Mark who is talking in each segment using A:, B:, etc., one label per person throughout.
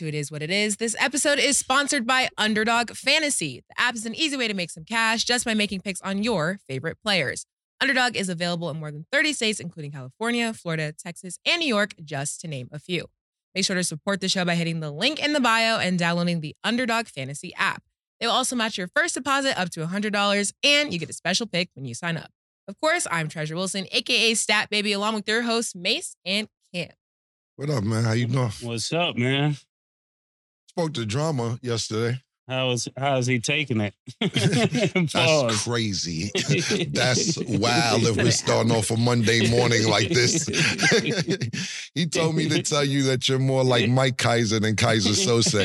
A: to It Is What It Is. This episode is sponsored by Underdog Fantasy. The app is an easy way to make some cash just by making picks on your favorite players. Underdog is available in more than 30 states, including California, Florida, Texas, and New York, just to name a few. Make sure to support the show by hitting the link in the bio and downloading the Underdog Fantasy app. They will also match your first deposit up to $100, and you get a special pick when you sign up. Of course, I'm Treasure Wilson, aka Stat Baby, along with your hosts, Mase and Cam.
B: What up, man? How you doing?
C: What's up, man?
B: Spoke to drama yesterday.
C: How is how is he taking it?
B: That's crazy. That's wild if we're starting off a Monday morning like this. he told me to tell you that you're more like Mike Kaiser than Keyser Söze.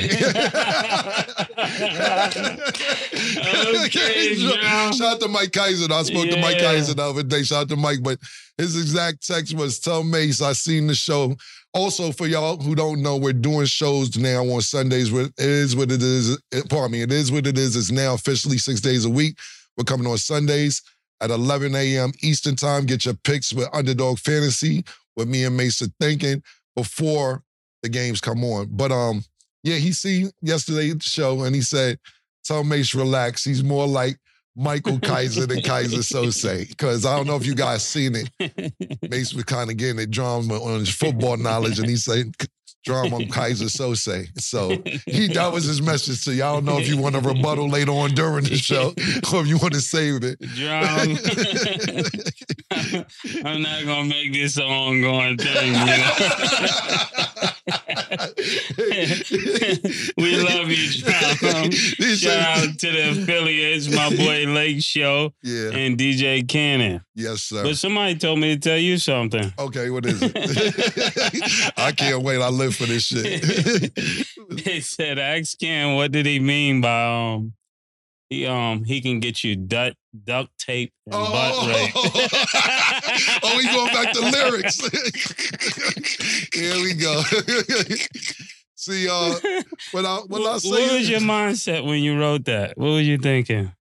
C: Okay.
B: Shout out to Mike Kaiser. I spoke to Mike Kaiser the other day. Shout out to Mike, but his exact text was tell Mase I seen the show. Also, for y'all who don't know, we're doing shows now on Sundays. It is what it is. Pardon me. It is what it is. It's now officially six days a week. We're coming on Sundays at 11 a.m. Eastern Time. Get your picks with Underdog Fantasy with me and Mason thinking before the games come on. But um, yeah, he seen yesterday's show and he said, "Tell Mase relax. He's more like Michael Kaiser than Keyser Söze." Because I don't know if you guys seen it. Mase was kind of getting it drama on his football knowledge, and he said drama on Keyser Söze. So he that was his message to. I don't know if you want to rebuttal later on during the show or if you want to save it.
C: John, I'm not gonna make this an ongoing thing. You know? we love you.
B: He
C: Shout out to the affiliates, my boy Lake Show
B: Yeah.
C: and DJ Cannon.
B: Yes, sir.
C: But somebody told me to tell you something.
B: Okay, what is it? I can't wait. I live for this shit.
C: they said, ask Ken, what did he mean by um he um he can get you duct duct tape and butt rape.
B: oh, we going back to lyrics. Here we go. See, uh, when I when I say
C: what was your mindset when you wrote that? What were you thinking?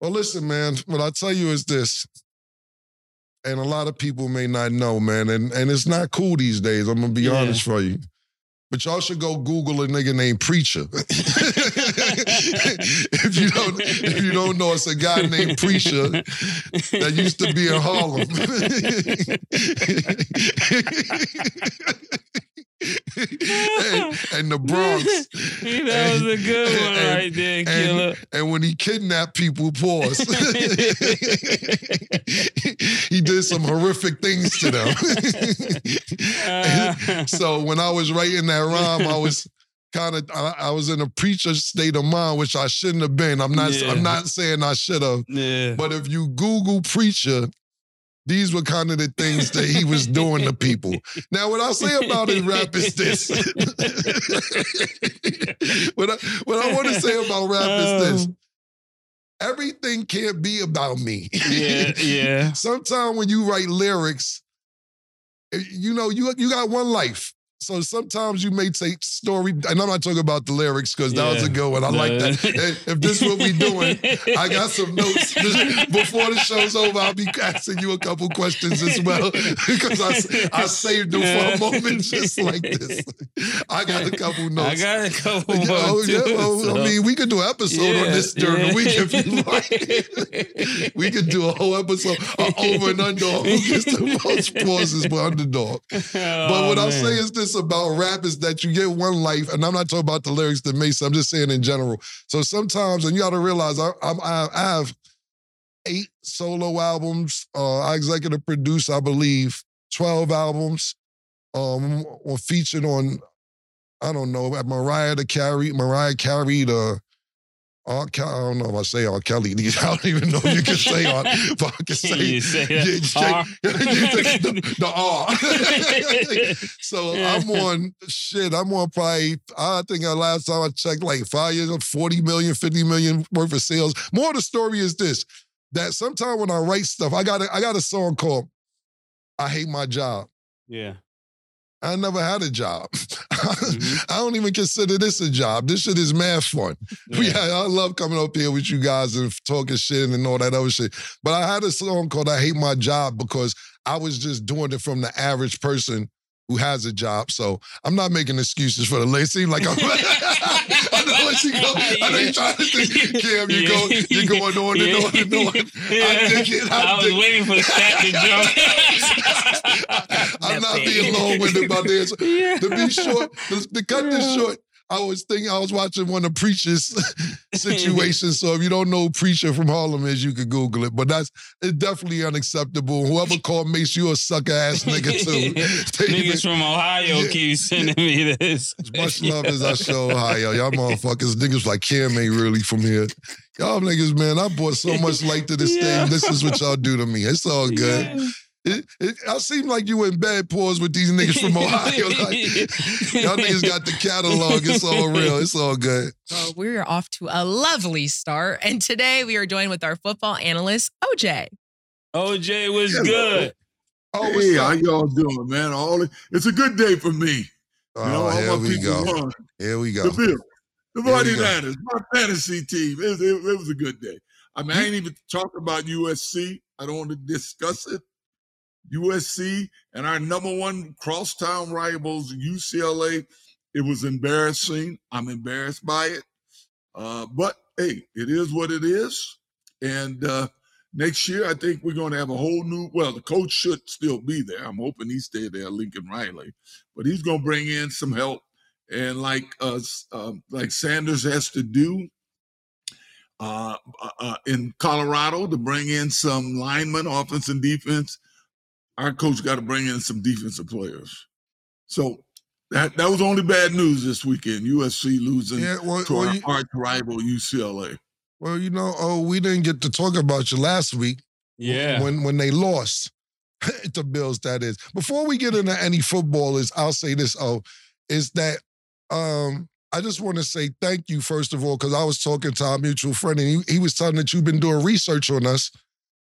B: Well, listen, man. What I tell you is this, and a lot of people may not know, man, and and it's not cool these days. I'm gonna be
C: Yeah.
B: honest for you. But y'all should go Google a nigga named Preacher. if you don't, if you don't know, it's a guy named Preacher that used to be in Harlem. and, and the Bronx.
C: that was a good one
B: And-
C: right there, killer.
B: And, and when he kidnapped people, pause. he did some horrific things to them. Uh. so when I was writing that rhyme, I was kind of I, I was in a preacher state of mind, which I shouldn't have been. I'm not
C: Yeah.
B: I'm not saying I should have.
C: yeah.
B: But if you Google preacher, these were kind of the things that he was doing to people. Now, what I say about his rap is this. what I, what I want to say about rap is this.
C: Um,
B: Everything can't be about me.
C: yeah, yeah.
B: Sometimes when you write lyrics, eh, you know, you, you got one life. So sometimes you may take story, and I'm not talking about the lyrics because that was a
C: Yeah.
B: good one. I like that. If this is what we doing, I got some notes. Before the show's over, I'll be asking you a couple questions as well because I, I saved them for a moment just like this. I got a couple notes.
C: I got a couple
B: Yeah, oh, yeah, oh,
C: so-
B: I mean, we could do an episode on this during
C: yeah.
B: the week if you like. we could do a whole episode over and under who gets the most pauses for underdog. But
C: Oh,
B: what I'll
C: man.
B: say is this about rap is that you get one life, and I'm not talking about the lyrics that Mason, I'm just saying in general. So sometimes, and you got to realize I, I I have eight solo albums. Uh, I executive produce, I believe, 12 albums. Um, or featured on, I don't know, at Mariah the Carey, Mariah carried uh R. Ke- I don't know if I say R. Kelly. I don't even know if you can say R, but I can say,
C: You say
B: you say-
C: R?
B: the, the R. so
C: Yeah.
B: I'm on shit. I'm on probably, I think the last time I checked, like five years, 40 million, 50 million worth of sales. More of the story is this that sometimes when I write stuff, I got a, I got a song called I Hate My Job.
C: Yeah.
B: I never had a job. mm-hmm. I don't even consider this a job. This shit is mad fun. Yeah. yeah. I love coming up here with you guys and talking shit and all that other shit. But I had a song called I Hate My Job because I was just doing it from the average person who has a job. So I'm not making excuses for the late. Seem like I'm. I know what you go. I know you're trying to think, Cam. You go. You're going on and on and on. I
C: dig it. I, I was waiting for the stat
B: to jump. I'm not being long-winded about this. To be short, to, to cut this short, I was thinking I was watching one of Preacher's situations. so if you don't know Preacher from Harlem is, you could Google it. But that's it's definitely unacceptable. Whoever called Mase you a sucker ass nigga too.
C: Niggas from Ohio yeah. keep sending me this.
B: As much love as I show Ohio. Y'all motherfuckers, niggas like Cam ain't really from here. Y'all niggas, man, I brought so much light to this yeah. thing. This is what y'all do to me. It's all good. Yeah. It, it, I seem like you in bad pause with these niggas from Ohio. Like, y'all niggas got the catalog. It's all real. It's all good.
A: Well, we're off to a lovely start. And today we are joined with our football analyst, OJ.
C: OJ was Hello. good.
D: Oh, hey, how y'all doing, man? All it's a good day for me.
B: Oh, you know, oh, here we go. Won. Here we go.
D: The Bill, the 49ers, my fantasy team. It, it, it was a good day. I mean, I ain't even talking about USC. I don't want to discuss it. USC and our number one crosstown rivals, UCLA. It was embarrassing. I'm embarrassed by it. Uh, but hey, it is what it is. And uh, next year, I think we're going to have a whole new. Well, the coach should still be there. I'm hoping he stay there, Lincoln Riley, but he's going to bring in some help. And like us, uh, like Sanders has to do uh, uh, uh, in Colorado to bring in some linemen, offense and defense our coach got to bring in some defensive players. So that that was only bad news this weekend. USC losing yeah, well, to well, our you, arch rival UCLA.
B: Well, you know, oh, we didn't get to talk about you last week.
C: Yeah,
B: when when they lost the Bills. That is. Before we get into any footballers, I'll say this. Oh, is that um I just want to say thank you first of all because I was talking to our mutual friend and he, he was telling that you've been doing research on us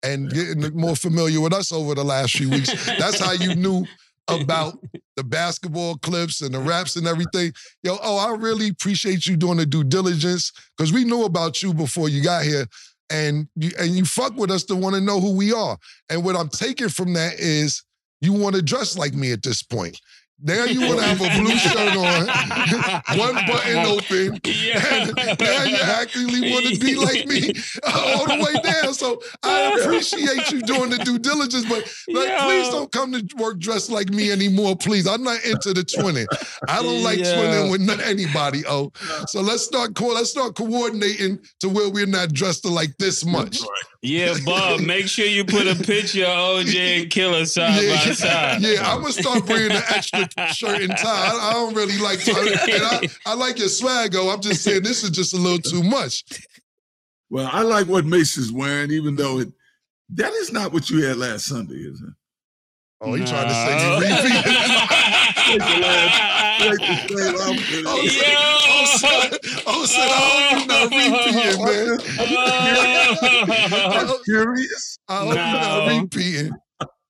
B: and getting more familiar with us over the last few weeks. That's how you knew about the basketball clips and the raps and everything. Yo, oh, I really appreciate you doing the due diligence because we knew about you before you got here. And you and you fuck with us to want to know who we are. And what I'm taking from that is you want to dress like me at this point. Now you want to have a blue shirt on, one button open, yeah. and now you actually want to be like me all the way down. So I appreciate you doing the due diligence, but like, yeah. please don't come to work dressed like me anymore, please. I'm not into the twinning. I don't like yeah. twinning with anybody. Oh, so let's start. Co- let's start coordinating to where we're not dressed like this much.
C: Yeah, Bob. Make sure you put a picture of OJ and Killer side by side.
B: Yeah, I'm gonna start bringing the extra shirt and tie. I, I don't really like. To, and I, I like your swag, though. I'm just saying this is just a little too much.
D: Well, I like what Mase is wearing, even though it that is not what you had last Sunday, is it?
B: Oh, he no. trying to say you repeat. oh, yeah. oh, son, oh, son, oh. I hope you're not repeating, man. I'm curious. I hope no. you're not repeating.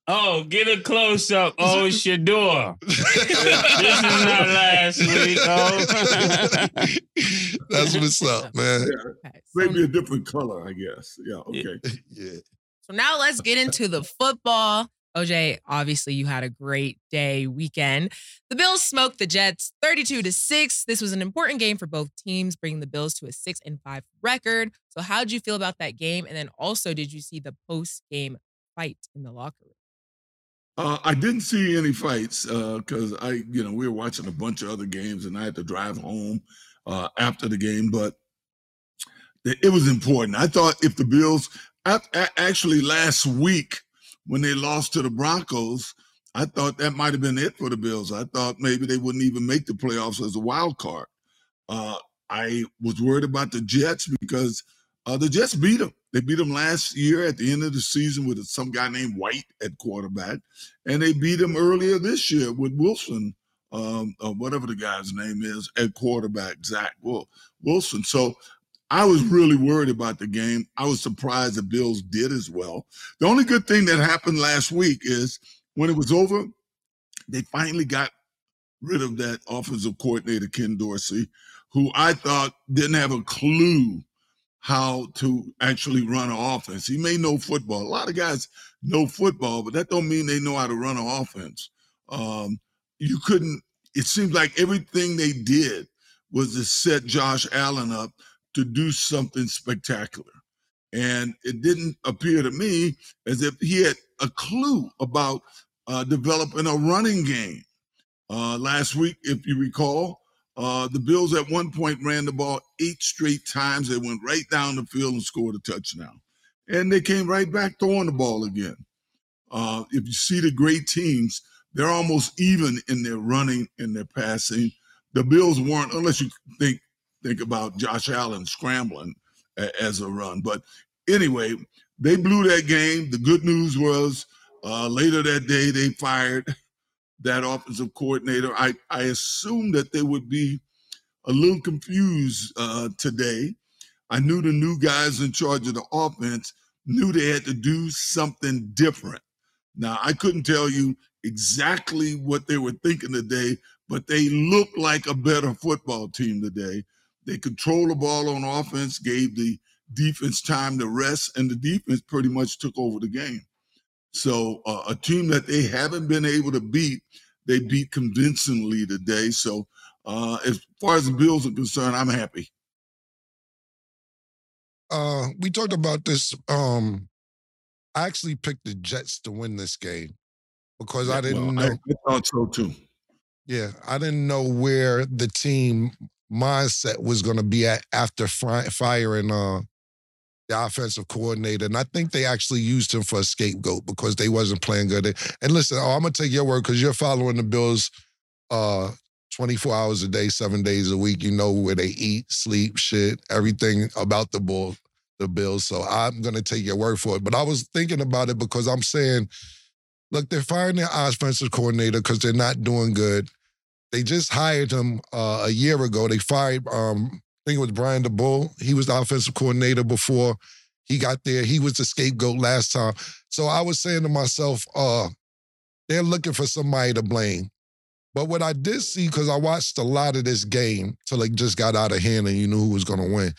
C: Oh, get a close up. Oh, Shedeur. this is not last week.
B: Oh. That's what's up, man.
D: Yeah. Okay, so Maybe a different color, I guess. Yeah, okay.
B: Yeah.
A: So now let's get into the football. OJ, obviously you had a great day weekend. The Bills smoked the Jets 32 to 6. This was an important game for both teams, bringing the Bills to a 6 and 5 record. So how did you feel about that game? And then also did you see the post-game fight in the locker room?
D: Uh, I didn't see any fights because uh, I, you know, we were watching a bunch of other games and I had to drive home uh, after the game. But it was important. I thought if the Bills, actually last week when they lost to the Broncos, I thought that might have been it for the Bills. I thought maybe they wouldn't even make the playoffs as a wild card. Uh, I was worried about the Jets because uh, the Jets beat them. They beat them last year at the end of the season with some guy named White at quarterback, and they beat them earlier this year with Wilson, um, uh, whatever the guy's name is, at quarterback, Zach Wilson. So I was really worried about the game. I was surprised the Bills did as well. The only good thing that happened last week is when it was over, they finally got rid of that offensive coordinator, Ken Dorsey, who I thought didn't have a clue how to actually run an offense. He may know football. A lot of guys know football, but that don't mean they know how to run an offense. Um, you couldn't. It seems like everything they did was to set Josh Allen up to do something spectacular. And it didn't appear to me as if he had a clue about uh, developing a running game. Uh, last week, if you recall, uh, the Bills at one point ran the ball eight straight times. They went right down the field and scored a touchdown. And they came right back throwing the ball again. Uh, if you see the great teams, they're almost even in their running and their passing. The Bills weren't, unless you think think about Josh Allen scrambling a, as a run. But anyway, they blew that game. The good news was uh, later that day they fired that offensive coordinator. I, I assume that they would be a little confused uh, today. I knew the new guys in charge of the offense knew they had to do something different. Now, I couldn't tell you exactly what they were thinking today, but they looked like a better football team today. They controlled the ball on offense, gave the defense time to rest, and the defense pretty much took over the game. So uh, a team that they haven't been able to beat, they beat convincingly today. So uh, as far as the Bills are concerned, I'm happy.
B: Uh, we talked about this. Um, I actually picked the Jets to win this game because yeah, I didn't well, know.
D: I thought so too.
B: Yeah, I didn't know where the team mindset was going to be at after firing uh, the offensive coordinator. And I think they actually used him for a scapegoat because they wasn't playing good. And listen, oh, I'm gonna take your word because you're following the Bills uh 24 hours a day, seven days a week. You know where they eat, sleep, shit, everything about the bull, the Bills. So I'm gonna take your word for it. But I was thinking about it because I'm saying, look, they're firing their offensive coordinator because they're not doing good. They just hired him uh, a year ago. They fired um, think it was Brian Daboll. He was the offensive coordinator before he got there. He was the scapegoat last time. So I was saying to myself, uh, they're looking for somebody to blame. But what I did see, because I watched a lot of this game till it just got out of hand and you knew who was going to win,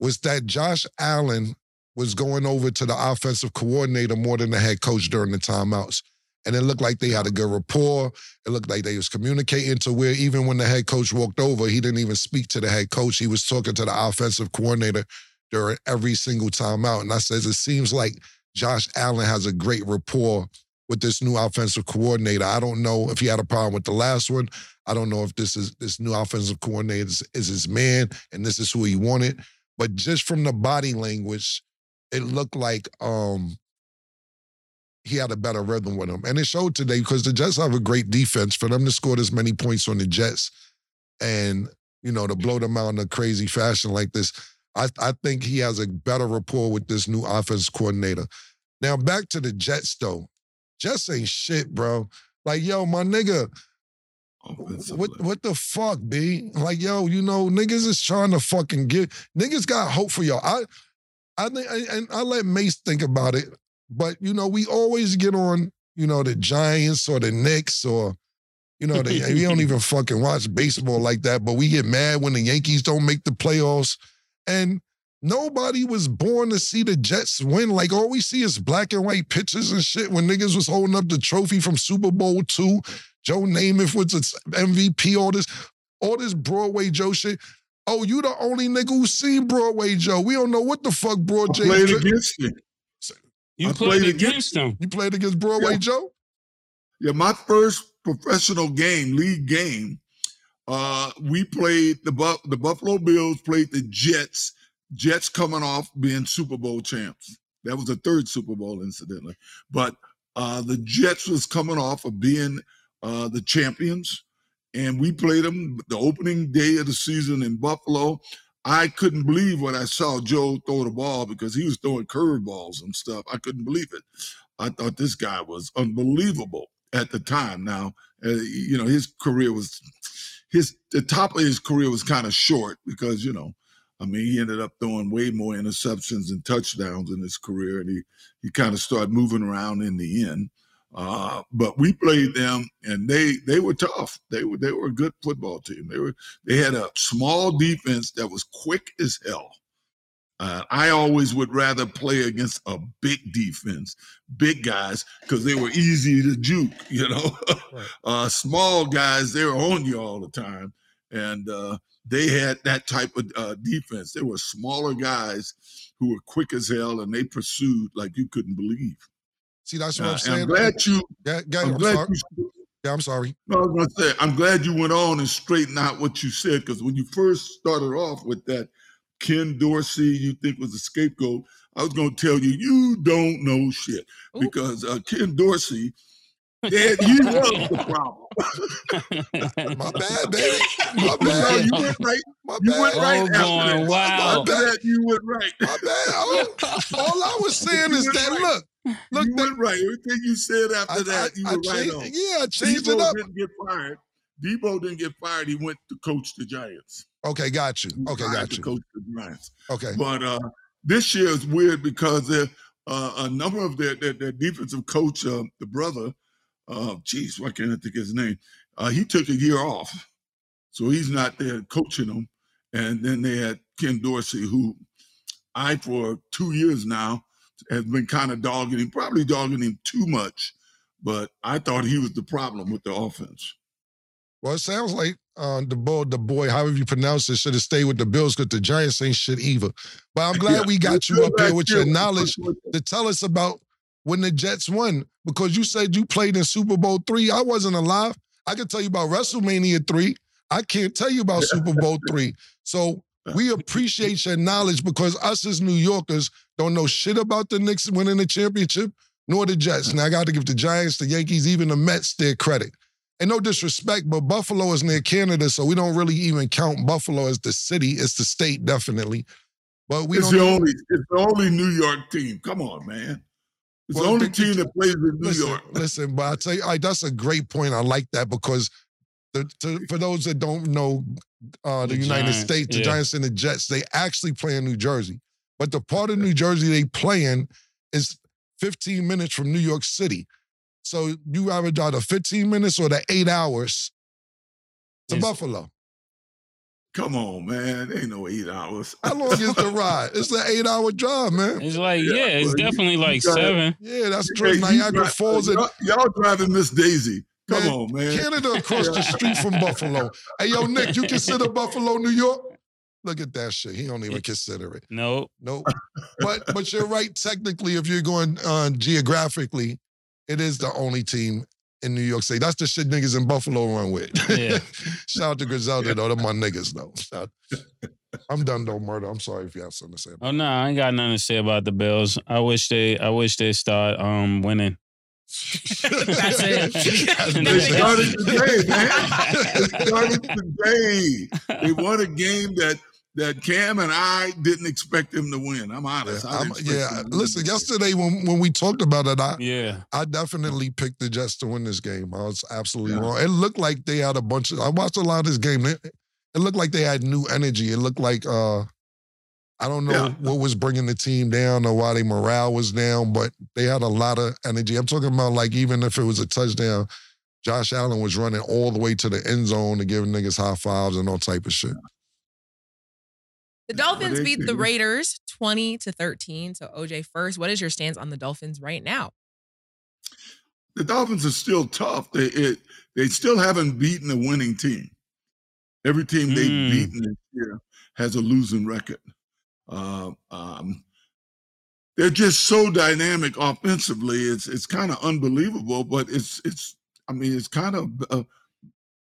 B: was that Josh Allen was going over to the offensive coordinator more than the head coach during the timeouts and it looked like they had a good rapport. It looked like they was communicating to where even when the head coach walked over, he didn't even speak to the head coach. He was talking to the offensive coordinator during every single time out. And I says, it seems like Josh Allen has a great rapport with this new offensive coordinator. I don't know if he had a problem with the last one. I don't know if this is this new offensive coordinator is, is his man and this is who he wanted. But just from the body language, it looked like um he had a better rhythm with him. And it showed today because the Jets have a great defense. For them to score this many points on the Jets and, you know, to blow them out in a crazy fashion like this, I, I think he has a better rapport with this new offense coordinator. Now, back to the Jets, though. Jets ain't shit, bro. Like, yo, my nigga, what what the fuck, B? Like, yo, you know, niggas is trying to fucking get niggas got hope for y'all. I I think and I let Mase think about it. But you know, we always get on, you know, the Giants or the Knicks or, you know, the, we don't even fucking watch baseball like that. But we get mad when the Yankees don't make the playoffs, and nobody was born to see the Jets win. Like all we see is black and white pictures and shit. When niggas was holding up the trophy from Super Bowl two, Joe Namath was MVP. All this, all this Broadway Joe shit. Oh, you the only nigga who seen Broadway Joe. We don't know what the fuck Broadway.
D: Played against you.
C: You played, played, against him.
B: You played against Broadway
D: yeah.
B: Joe?
D: Yeah, my first professional game, league game, uh, we played the Bu- the Buffalo Bills played the Jets. Jets coming off being Super Bowl champs. That was the third Super Bowl, incidentally. But uh, the Jets was coming off of being uh, the champions, and we played them the opening day of the season in Buffalo. I couldn't believe when I saw Joe throw the ball because he was throwing curveballs and stuff. I couldn't believe it. I thought this guy was unbelievable at the time. Now, uh, you know, his career was his the top of his career was kind of short because you know, I mean, he ended up throwing way more interceptions and touchdowns in his career, and he he kind of started moving around in the end. Uh, but we played them, and they they were tough. They were they were a good football team. They were they had a small defense that was quick as hell. Uh, I always would rather play against a big defense, big guys, because they were easy to juke. You know, uh, small guys they were on you all the time, and uh, they had that type of uh, defense. They were smaller guys who were quick as hell, and they pursued like you couldn't believe.
B: See, that's what I'm saying.
D: I'm glad you.
B: Yeah, yeah, I'm, I'm glad sorry. you. Yeah, I'm sorry.
D: No, I was gonna say I'm glad you went on and straightened out what you said because when you first started off with that Ken Dorsey you think was a scapegoat, I was gonna tell you you don't know shit Ooh. because uh, Ken Dorsey yeah, you was the problem.
B: My bad, baby. My bad.
D: you went right. My you bad. went right. Oh, after that. Wow. After that, you went right.
B: My bad. All, all I was saying is that right. look, look,
D: you went right. Everything you said after I, that, you I, were I right on.
B: Yeah, I changed
D: Debo
B: it up.
D: Didn't get fired. Daboll didn't get fired. He went to coach the Giants.
B: Okay, got you. Okay, got you.
D: coach the Giants.
B: Okay,
D: but uh, this year is weird because uh, a number of their, their, their defensive coach, uh, the brother uh, geez, why can't I think his name? Uh, he took a year off, so he's not there coaching them. And then they had Ken Dorsey, who I for two years now has been kind of dogging him, probably dogging him too much. But I thought he was the problem with the offense.
B: Well, it sounds like uh, the boy, the boy, however you pronounce it, should have stayed with the Bills because the Giants ain't shit either. But I'm glad yeah, we got you up here with your knowledge to tell us about when the Jets won because you said you played in Super Bowl three. I wasn't alive. I can tell you about WrestleMania three. I can't tell you about Super Bowl three. So we appreciate your knowledge because us as New Yorkers don't know shit about the Knicks winning the championship, nor the Jets. And I got to give the Giants, the Yankees, even the Mets their credit. And no disrespect, but Buffalo is near Canada, so we don't really even count Buffalo as the city. It's the state, definitely. But we
D: it's
B: don't.
D: The only, it's the only New York team. Come on, man. It's well, the only team that plays in New
B: listen,
D: York.
B: listen, but I tell you, I, that's a great point. I like that because the, to, for those that don't know uh, the, the, United Giants, States, the yeah. Giants and the Jets, they actually play in New Jersey. But the part of New Jersey they play in is 15 minutes from New York City. So you average out the 15 minutes or the eight hours to Buffalo.
D: Come on, man. Ain't no eight hours.
B: How long is the ride? It's an eight hour drive, man.
C: It's like, yeah, yeah it's definitely you, like seven.
B: Yeah, that's true. Hey, Niagara Falls.
D: Y'all, y'all driving Miss Daisy. Come man, on, man.
B: Canada across the street from Buffalo. Hey, yo, Nick, you consider Buffalo, New York? Look at that shit. He don't even consider it.
C: No.
B: Nope. But but you're right. Technically, if you're going uh, geographically, it is the only team in New York City. That's the shit niggas in Buffalo run with. Yeah. Shout out to Griselda though. They're my niggas though. Shout. I'm done though, murder. I'm sorry if you have something to say.
C: oh no, I ain't got nothing to say about the Bills. I wish they I wish they start um winning.
A: That's it.
D: they started today, man. They started today. They won a game that that Cam and I didn't expect him to win. I'm honest.
B: Yeah, I'm, yeah. listen, yesterday when, when we talked about it, I
C: yeah,
B: I definitely picked the Jets to win this game. I was absolutely yeah. wrong. It looked like they had a bunch of. I watched a lot of this game. It, it looked like they had new energy. It looked like uh, I don't know yeah. what was bringing the team down or why their morale was down, but they had a lot of energy. I'm talking about like even if it was a touchdown, Josh Allen was running all the way to the end zone to give niggas high fives and all type of shit.
A: The Dolphins beat the Raiders 20 to 13. So, OJ, first, what is your stance on the Dolphins right now?
D: The Dolphins are still tough. They it, they still haven't beaten a winning team. Every team they've mm. beaten this year has a losing record. Uh, um, they're just so dynamic offensively. It's it's kind of unbelievable, but it's it's I mean it's kind of uh,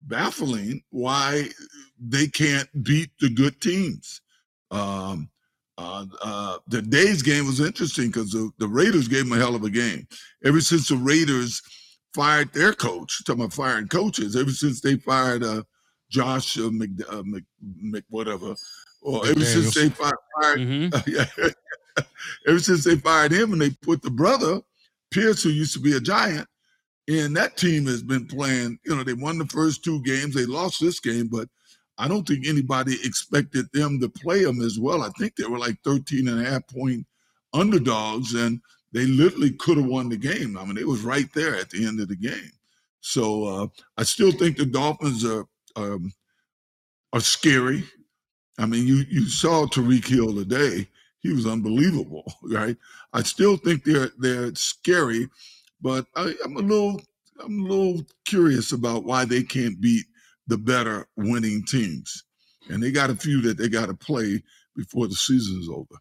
D: baffling why they can't beat the good teams. Um, uh, uh, the days game was interesting because the, the Raiders gave them a hell of a game. Ever since the Raiders fired their coach, talking about firing coaches, ever since they fired uh, Josh uh, Mc, uh, Mc, Mc, whatever, or ever since they fired, fired mm-hmm. yeah, ever since they fired him and they put the brother Pierce, who used to be a Giant, and that team has been playing. You know, they won the first two games, they lost this game, but I don't think anybody expected them to play them as well. I think they were like 13 and a half point underdogs. And they literally could have won the game. I mean, it was right there at the end of the game. So uh, I still think the Dolphins are um, are scary. I mean, you you saw Tyreek Hill today; he was unbelievable, right? I still think they're they're scary, but I, I'm a little I'm a little curious about why they can't beat the better winning teams, and they got a few that they got to play before the season's over.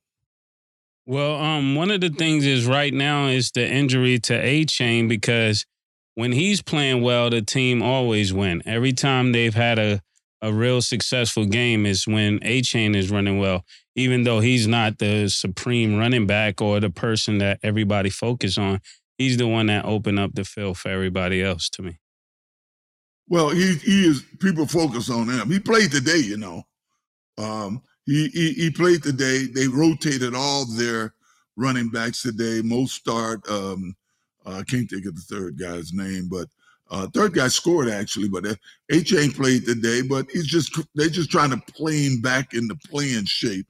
C: Well, um, one of the things is right now is the injury to Achane because when he's playing well, the team always win. Every time they've had a a real successful game is when Achane is running well, even though he's not the supreme running back or the person that everybody focus on. He's the one that opened up the field for everybody else to me.
D: Well, he he is people focus on him. He played today, you know. Um, he, he he played today. They rotated all their running backs today. Most start. Um, uh, I can't think of the third guy's name, but uh, third guy scored actually. But uh, Achane played today. But he's just they're just trying to play him back into playing shape.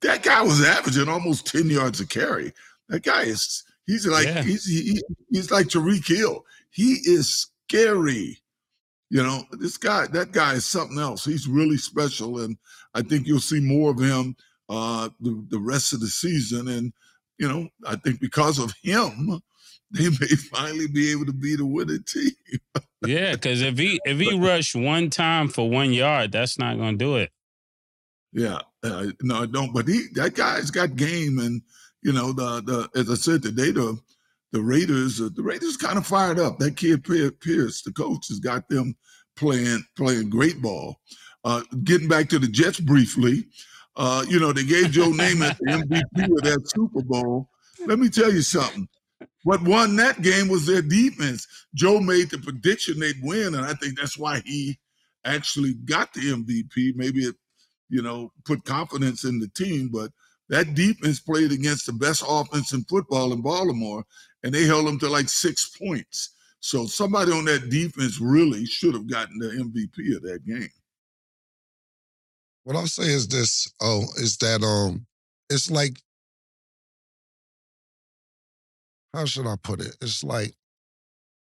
D: That guy was averaging almost ten yards a carry. That guy is he's like
C: Yeah.
D: he's he, he's like Tyreek Hill. He is scary. You know, this guy, that guy is something else. He's really special, and I think you'll see more of him uh, the the rest of the season. And you know, I think because of him, they may finally be able to beat a winning team.
C: Yeah, because if he if he rushed one time for one yard, that's not gonna do it.
D: Yeah, uh, no, I don't. But he, that guy's got game, and you know, the the as I said today, the the Raiders, uh, the Raiders kind of fired up. That kid Pierce, the coach, has got them playing playing great ball. Uh, getting back to the Jets briefly, uh, you know, they gave Joe Namath the MVP of that Super Bowl. Let me tell you something. What won that game was their defense. Joe made the prediction they'd win, and I think that's why he actually got the MVP. Maybe it, you know, put confidence in the team, but that defense played against the best offense in football in Baltimore, and they held them to like six points. So somebody on that defense really should have gotten the MVP of that game.
B: What I'll say is this, oh, is that um it's like how should I put it? It's like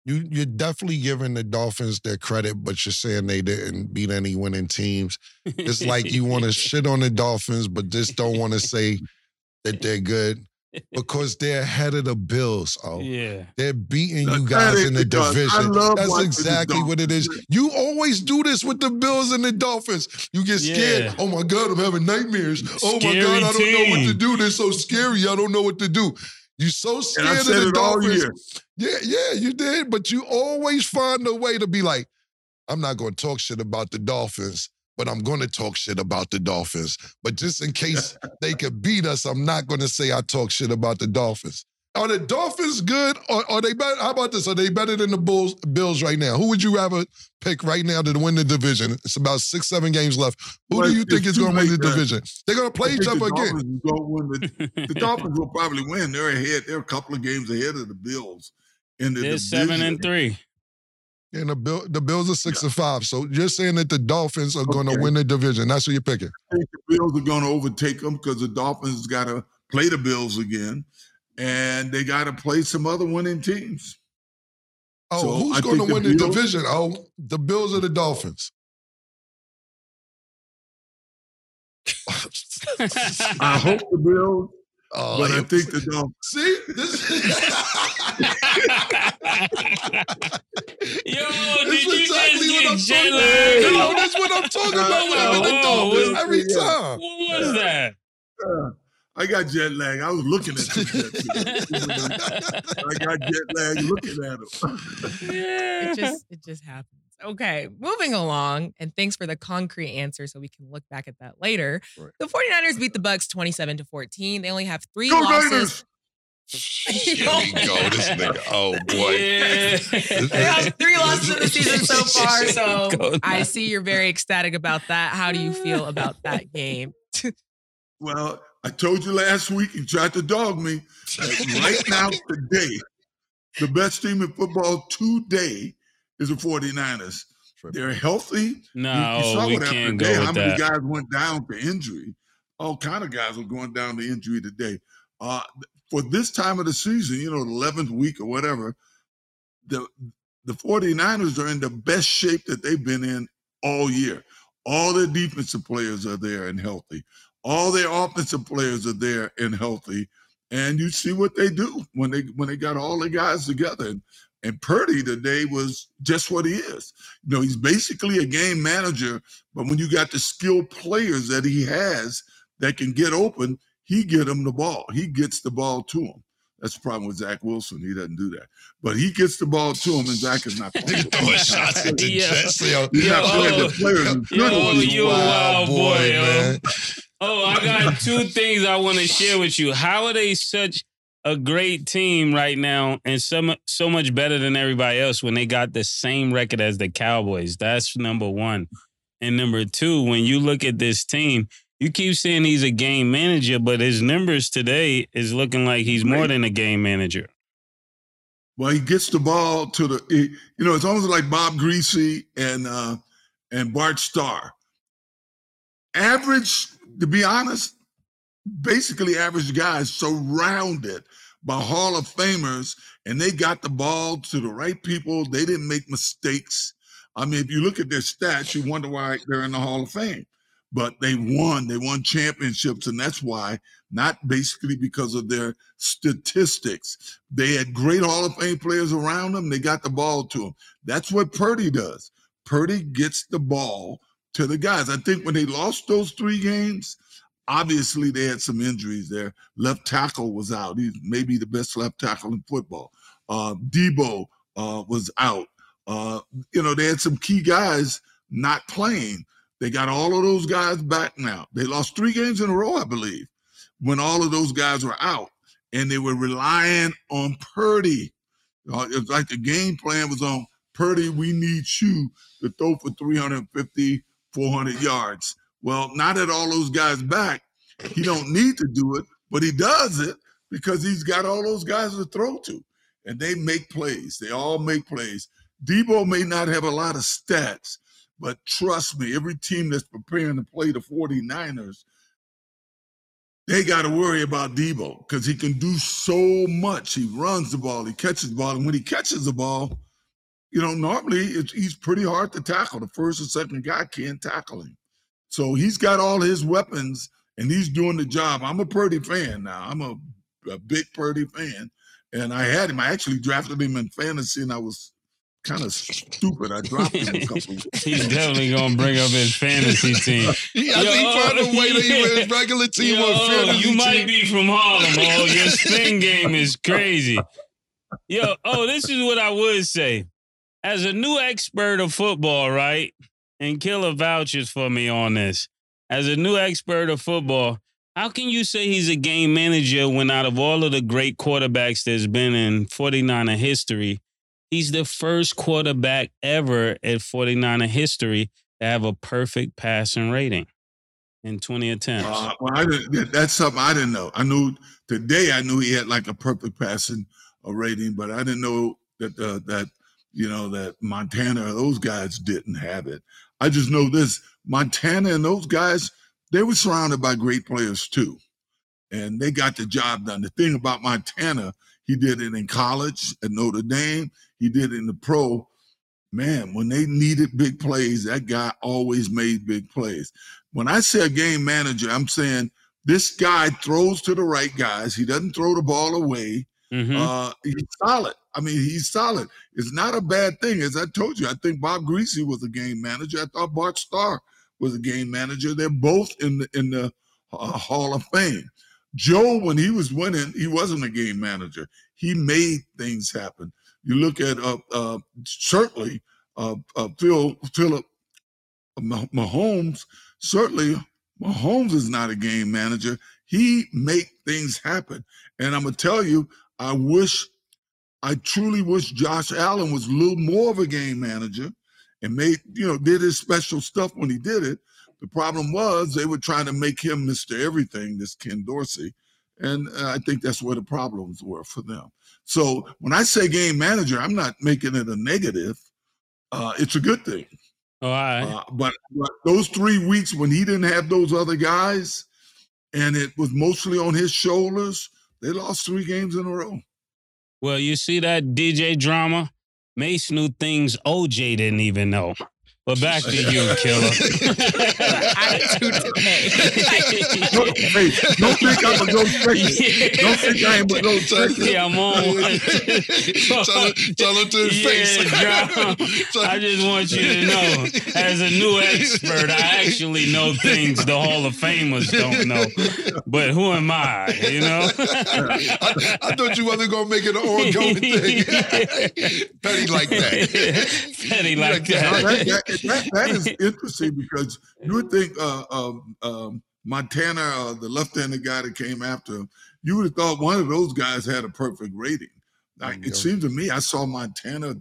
B: you you're definitely giving the Dolphins their credit, but you're saying they didn't beat any winning teams. It's like you want to shit on the Dolphins, but just don't want to say that they're good because they're ahead of the Bills. Oh,
C: Yeah.
B: they're beating
D: Now,
B: you guys in the division. That's exactly what it is. You always do this with the Bills and the Dolphins. You get scared.
C: Yeah.
B: Oh my God, I'm having nightmares. Oh my God, I don't know what to do. They're so scary. I don't know what to do. You're so scared of the Dolphins. Yeah, yeah, you did. But you always find a way to be like, I'm not going to talk shit about the Dolphins, but I'm going to talk shit about the Dolphins. But just in case they could beat us, I'm not going to say I talk shit about the Dolphins. Are the Dolphins good? Or are they better? How about this? Are they better than the Bulls, Bills right now? Who would you rather pick right now to win the division? It's about six, seven games left. Who
D: Well,
B: do you think is going to win the
D: late, man.
B: division? They're going to play each other again.
D: Win the, the Dolphins will probably win. They're ahead. They're a couple of games ahead of the Bills in the
C: They're
D: division.
C: seven and three.
B: And the, Bill, the Bills are six and five. So you're saying that the Dolphins are going to win the division. That's what you're picking.
D: I think the Bills are going to overtake them because the Dolphins got to play the Bills again, and they got to play some other winning teams.
B: Oh,
D: So,
B: who's going to
D: think the
B: win the
D: Bills-
B: division? Oh, the Bills or the Dolphins?
D: I hope the Bills,
B: Oh,
D: but I think the Dolphins.
B: See, this
C: Yo,
B: This
C: did you
B: is exactly
C: just
B: what
C: get
B: I'm
C: jet
B: talking
C: lagged?
B: about. No, that's what I'm talking about with
C: Oh,
B: the
C: oh,
B: Dolphins every
D: yeah.
B: time.
C: What was that?
D: Uh, I got jet lag. I was looking at the Jets. I got jet lag looking at them.
C: Yeah.
A: It just it just happens. Okay, moving along, and thanks for the concrete answer so we can look back at that later.
B: Right.
A: The 49ers beat the Bucs 27 to 14. They only have three
D: Go
A: losses.
D: Niners!
B: Here we go. This nigga. Oh boy.
C: Yeah.
A: Have three losses in the season so far, so I see you're very ecstatic about that. How do you feel about that game?
D: Well, I told you last week you tried to dog me. right now, today, the best team in football today is the 49ers. They're healthy.
C: No,
D: you saw
C: we
D: what
C: can't
D: today,
C: go
D: how many
C: that.
D: guys went down to injury. All kind of guys are going down to injury today. Uh, for this time of the season, you know, the 11th week or whatever, the the 49ers are in the best shape that they've been in all year. All their defensive players are there and healthy. All their offensive players are there and healthy. And you see what they do when they when they got all the guys together. And, and Purdy today was just what he is. You know, he's basically a game manager, but when you got the skilled players that he has that can get open, he get them the ball. He gets the ball to him. That's the problem with Zach Wilson. He doesn't do that. But he gets the ball to him, and Zach is not playing.
B: throwing shots at the
C: Yeah.
B: chest. Yo,
D: He's not playing
C: oh,
D: the players. who
C: yo, oh, you a wild boy, yo.
B: man.
C: Oh, I got two things I want to share with you. How are they such a great team right now and so, so much better than everybody else when they got the same record as the Cowboys? That's number one. And number two, when you look at this team, you keep saying he's a game manager, but his numbers today is looking like he's more than a game manager.
D: Well, he gets the ball to the. he- you know, it's almost like Bob Griese and uh, and Bart Starr. Average, to be honest, basically average guys surrounded by Hall of Famers, and they got the ball to the right people. They didn't make mistakes. I mean, if you look at their stats, you wonder why they're in the Hall of Fame. But they won. They won championships, and that's why. Not basically because of their statistics. They had great Hall of Fame players around them. They got the ball to them. That's what Purdy does. Purdy gets the ball to the guys. I think when they lost those three games, obviously they had some injuries there. Left tackle was out. He's maybe the best left tackle in football. Uh, Deebo uh, was out. Uh, you know, they had some key guys not playing. They got all of those guys back now. They lost three games in a row, I believe, when all of those guys were out, and they were relying on Purdy. Uh, it's like the game plan was on Purdy. We need you to throw for 350, 400 yards. Well, now that all those guys back, he don't need to do it, but he does it because he's got all those guys to throw to, and they make plays. They all make plays. Deebo may not have a lot of stats, but trust me, every team that's preparing to play the 49ers, they got to worry about Deebo because he can do so much. He runs the ball, he catches the ball, and when he catches the ball, you know, normally it's, he's pretty hard to tackle. The first and second guy can't tackle him. So he's got all his weapons and he's doing the job. I'm a Purdy fan now. I'm a, a big Purdy fan. And I had him. I actually drafted him in fantasy and I was kind of stupid. I dropped him a couple
C: He's definitely gonna bring up his fantasy team.
B: He, I think he
C: Yo,
B: found a way to
C: yeah.
B: even his regular team
C: Yo,
B: or fantasy
C: you might
B: team.
C: be from Harlem. Oh, your spin game is crazy. Yo, oh, this is what I would say. As a new expert of football, right? And Killer vouches for me on this. As a new expert of football, how can you say he's a game manager when out of all of the great quarterbacks there's been in 49er history, he's the first quarterback ever at 49er history to have a perfect passing rating in 20 attempts?
D: Uh, well, that's something I didn't know. I knew today. I knew he had like a perfect passing uh, rating, but I didn't know that uh, that you know that Montana or those guys didn't have it. I just know this: Montana and those guys, they were surrounded by great players too, and they got the job done. The thing about Montana, he did it in college at Notre Dame. He did it in the pro. Man, when they needed big plays, that guy always made big plays. When I say a game manager, I'm saying this guy throws to the right guys. He doesn't throw the ball away.
C: Mhm.
D: Uh, he's solid. I mean, he's solid. It's not a bad thing. As I told you, I think Bob Griese was a game manager. I thought Bart Starr was a game manager. They're both in the in the uh, Hall of Fame. Joe, when he was winning, he wasn't a game manager. He made things happen. You look at uh, uh, certainly uh, uh, Phil Philip Mah- Mahomes. Certainly, Mahomes is not a game manager. He make things happen. And I'm gonna tell you, I wish, I truly wish Josh Allen was a little more of a game manager and made, you know, did his special stuff when he did it. The problem was they were trying to make him Mr. Everything, this Ken Dorsey. And uh, I think that's where the problems were for them. So when I say game manager, I'm not making it a negative. Uh, it's a good thing.
C: Oh, all right.
D: Uh, but, but those three weeks when he didn't have those other guys, and it was mostly on his shoulders They lost three games in a row.
C: Well, you see that DJ drama? Mase knew things OJ didn't even know. But back to you, killer.
A: Attitude today.
D: Don't, hey, don't think I'm gonna go second. Don't think I am gonna go second.
C: Yeah, I'm on.
B: tell, him, tell him to his face.
C: Yeah, drama. I just want you to know, as a new expert, I actually know things the Hall of Famers don't know. But who am I? You know?
B: I, I thought you wasn't gonna make it an ongoing thing. Petty like that.
C: Petty like
B: Like
C: that.
D: That, that, that, that is interesting because you would think uh, um, um, Montana, uh, the left-handed guy that came after him, you would have thought one of those guys had a perfect rating. Now,
B: Yeah.
D: it seems to me I saw Montana